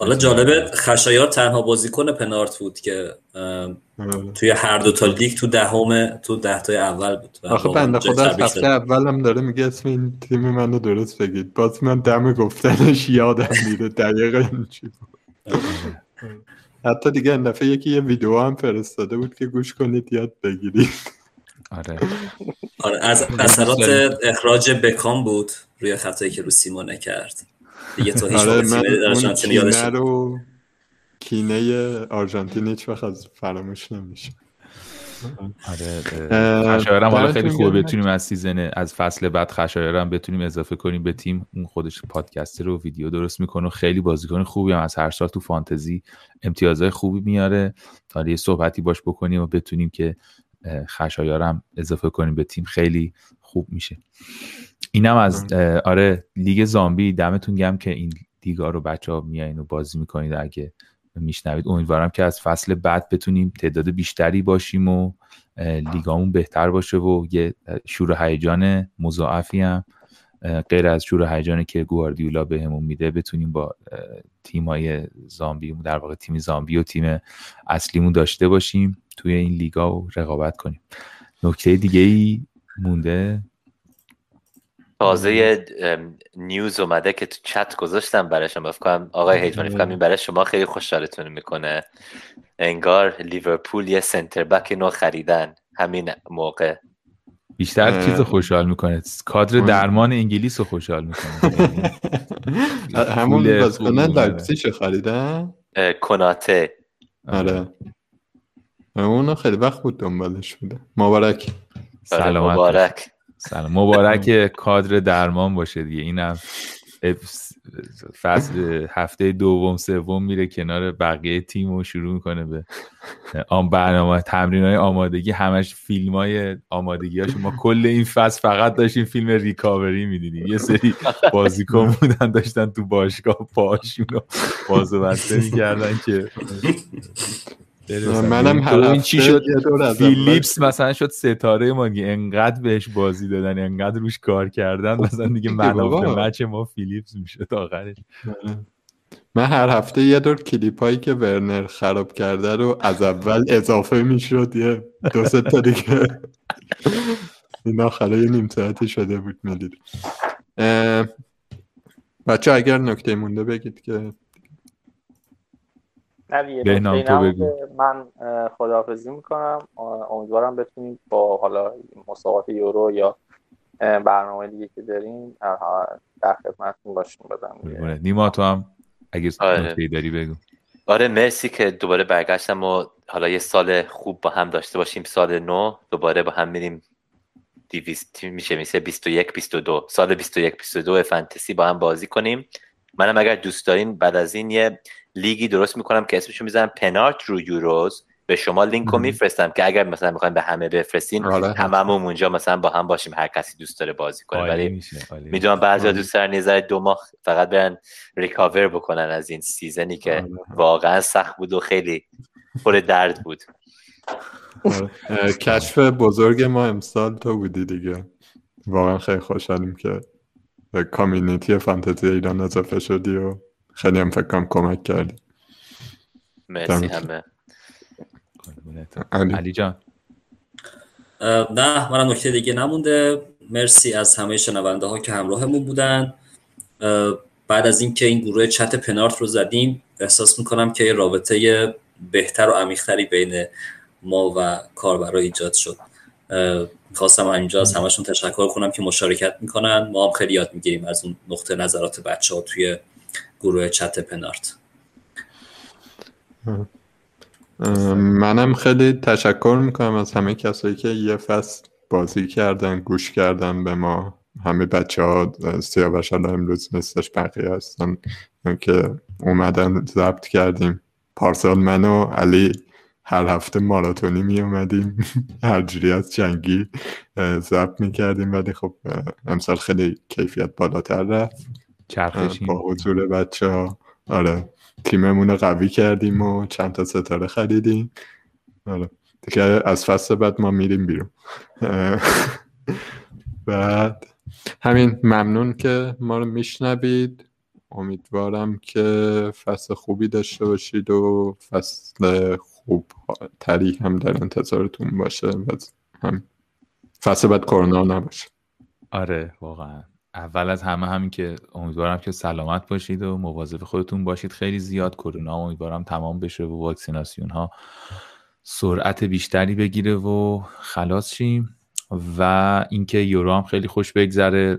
E: حالا جالبه خشایار تنها بازیکن پنارت بود که آره. توی هر دو تا لیگ تو دهم تو ده تای اول بود.
C: آخه بنده خدا از هفته اولم داره میگه اسم این تیم منو درست بگید. باز من دم گفتنش یادم میره دقیقا چی بود. حتی دیگه این دفعه یکی یه ویدیو هم فرستاده بود که گوش کنید یاد بگیرید.
A: آره.
E: آره از اثرات اخراج بکام بود روی خطایی که رو سیمئونه کرد دیگه تو هیچ آره من یادش رو
C: کینه آرژانتین هیچ وقت از فراموش نمیشه.
A: آره خشایرم حالا خیلی خوبه بتونیم از season از فصل بعد خشایرم بتونیم اضافه کنیم به تیم. اون خودش پادکست رو ویدیو درست می‌کنه خیلی بازیکن خوبی هم از هر سال تو فانتزی امتیازهای خوبی میاره. تا یه صحبتی باش بکنیم و بتونیم که خشایارم اضافه کنیم به تیم خیلی خوب میشه. اینم از آره لیگ زامبی دمتون گم که این لیگا رو بچه ها میایین و بازی می‌کنید. اگه میشنوید امیدوارم که از فصل بعد بتونیم تعداد بیشتری باشیم و لیگامون بهتر باشه و یه شور هیجان مضاعفی هم غیر از شور هیجانی که گواردیولا بهمون میده بتونیم با تیم های زامبی در واقع تیم زامبی و تیم اصلیمون داشته باشیم. توی این لیگا و رقابت کنیم. نکته دیگه ای مونده؟
D: تازه نیوز اومده که تو چت گذاشتم براشم کنم آقای هیجمانی فکرم این برای شما خیلی خوشحالتون می‌کنه. انگار لیورپول یه سنتر بک نو خریدن. همین موقع.
A: بیشتر چیز خوشحال می‌کنه. کادر درمان انگلیس رو خوشحال می‌کنه.
C: همون بازیکن لایپزیگ خریدن؟
D: کناته.
C: آره. اون خیلی وقت بود دنبالش بوده مبارک
D: سلامت مبارک.
A: سلام. مبارک کادر درمان باشه دیگه. اینم فصل هفته دوم سوم میره کنار بقیه تیم و شروع می‌کنه به آن برنامه تمرین های آمادگی. همش فیلم های آمادگی هاشون ما کل این فصل فقط داشتیم فیلم ریکاوری می‌دیدیم. یه سری بازیکن بودن داشتن تو باشگاه پاشون رو بازو بسته می‌کردن که
C: منم هر چی شد؟
A: فیلیپس مثلا شد ستاره ما انقدر بهش بازی دادن انقدر روش کار کردن مثلا دیگه منافع مچ ما فیلیپس میشه تا آخرش
C: من هر هفته یه دور کلیپ هایی که ورنر خراب کرده رو از اول اضافه می‌شد یه دو سه تا دیگه. این آخره یه نیم ساعتی شده بود می‌دید بچه اگر نکته مونده بگید که
B: من خداحافظی می‌کنم. امیدوارم بتونیم با حالا مسابقات یورو یا برنامه دیگه که داریم در خدمتتون باشیم. بدم
A: نیما تو هم اگه آره. داری بگو.
D: آره مرسی که دوباره برگشتم و حالا یه سال خوب با هم داشته باشیم. سال نو دوباره با هم میریم دیویست میشه؟ میشه 21 22 سال 21 22 فانتزی با هم بازی کنیم. منم اگر دوست دارین بعد از این یه لیگی درست می‌کنم که اسمشو می‌زنم پنارت رو Euros. به شما لینک رو میفرستم که اگر مثلا می‌خوایم به همه بفرستین آره. هممون اونجا مثلا با هم باشیم هر کسی دوست داره بازی کنه. ولی می‌دونم بعضی دوست دارن یه دو ماه فقط برن recover بکنن از این season ی که آره. واقعا سخت بود و خیلی پر درد بود.
C: آره. کشف بزرگ ما امسال تو بودی دیگه. واقعا خیلی خوشحالیم که کامیونیتی فانتزی ایران اضافه شدی و خیلی هم فکر کمک کردی.
D: مرسی همه.
A: علی. جان.
E: نه منم نکته دیگه نمونده. مرسی از همه شنونده ها که همراهمون بودن. بعد از اینکه این گروه چت پنارت رو زدیم احساس می‌کنم که رابطه بهتر و عمیقتری بین ما و کاربرا ایجاد شد. خواستم اینجا از همشون تشکر کنم که مشارکت می‌کنن. ما هم خیلی یاد می‌گیریم از اون نقطه نظرات بچه ها توی گروه چت پنارت.
C: منم خیلی تشکر می‌کنم از همه کسایی که یه فصل بازی کردن گوش کردن به ما. همه بچه ها سیاوش امروز مثلش بقیه هستن که اومدن ضبط کردیم. پارسال من و علی هر هفته ماراتونی می اومدیم هر جوری از جنگی ضبط می کردیم ولی خب امسال خیلی کیفیت بالاتر رفت. با حضور بچه ها آره. تیممون رو قوی کردیم و چند تا ستاره خریدیم. آره. دیگه از فصل بعد ما میریم بیرون. بعد همین ممنون که ما رو میشنوید. امیدوارم که فصل خوبی داشته باشید و فصل خوب تری هم در انتظارتون باشه. و هم فصل بعد کرونا نباشه.
A: آره واقعا. اول از همه همین که امیدوارم که سلامت باشید و مواظب خودتون باشید. خیلی زیاد کرونا امیدوارم تمام بشه و واکسیناسیون ها سرعت بیشتری بگیره و خلاص شیم. و اینکه یورو هم خیلی خوش بگذره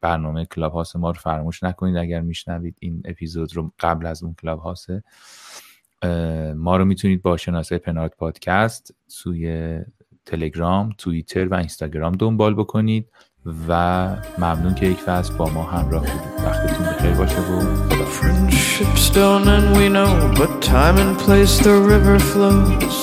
A: برنامه کلاب هاست ما رو فراموش نکنید اگر میشنوید این اپیزود رو قبل از اون کلاب هاسته ما رو می‌تونید با شناسه پنارت پادکست توی تلگرام توییتر و اینستاگرام دنبال بکنید. و ممنون که یک فصل با ما همراه بودید وقتتون بخیر باشه و خدا Friendship's done and we know But time and place the river flows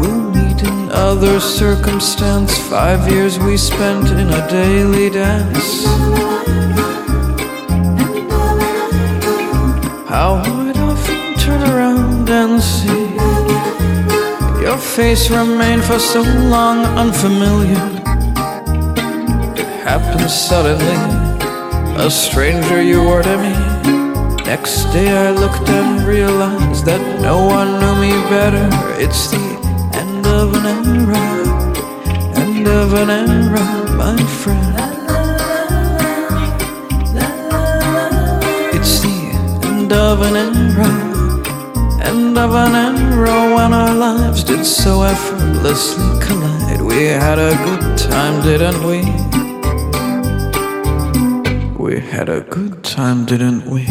A: We'll meet in other circumstance Five years we spent in a daily dance How I'd often turn around and see your face remained for so long unfamiliar. It happened suddenly, a stranger you were to me. Next day I looked and realized that no one knew me better. It's the end of an era.
F: end of an era, my friend. It's the end of an era, end of an era when our lives did so effortlessly collide. We had a good time, didn't we? We had a good time, didn't we?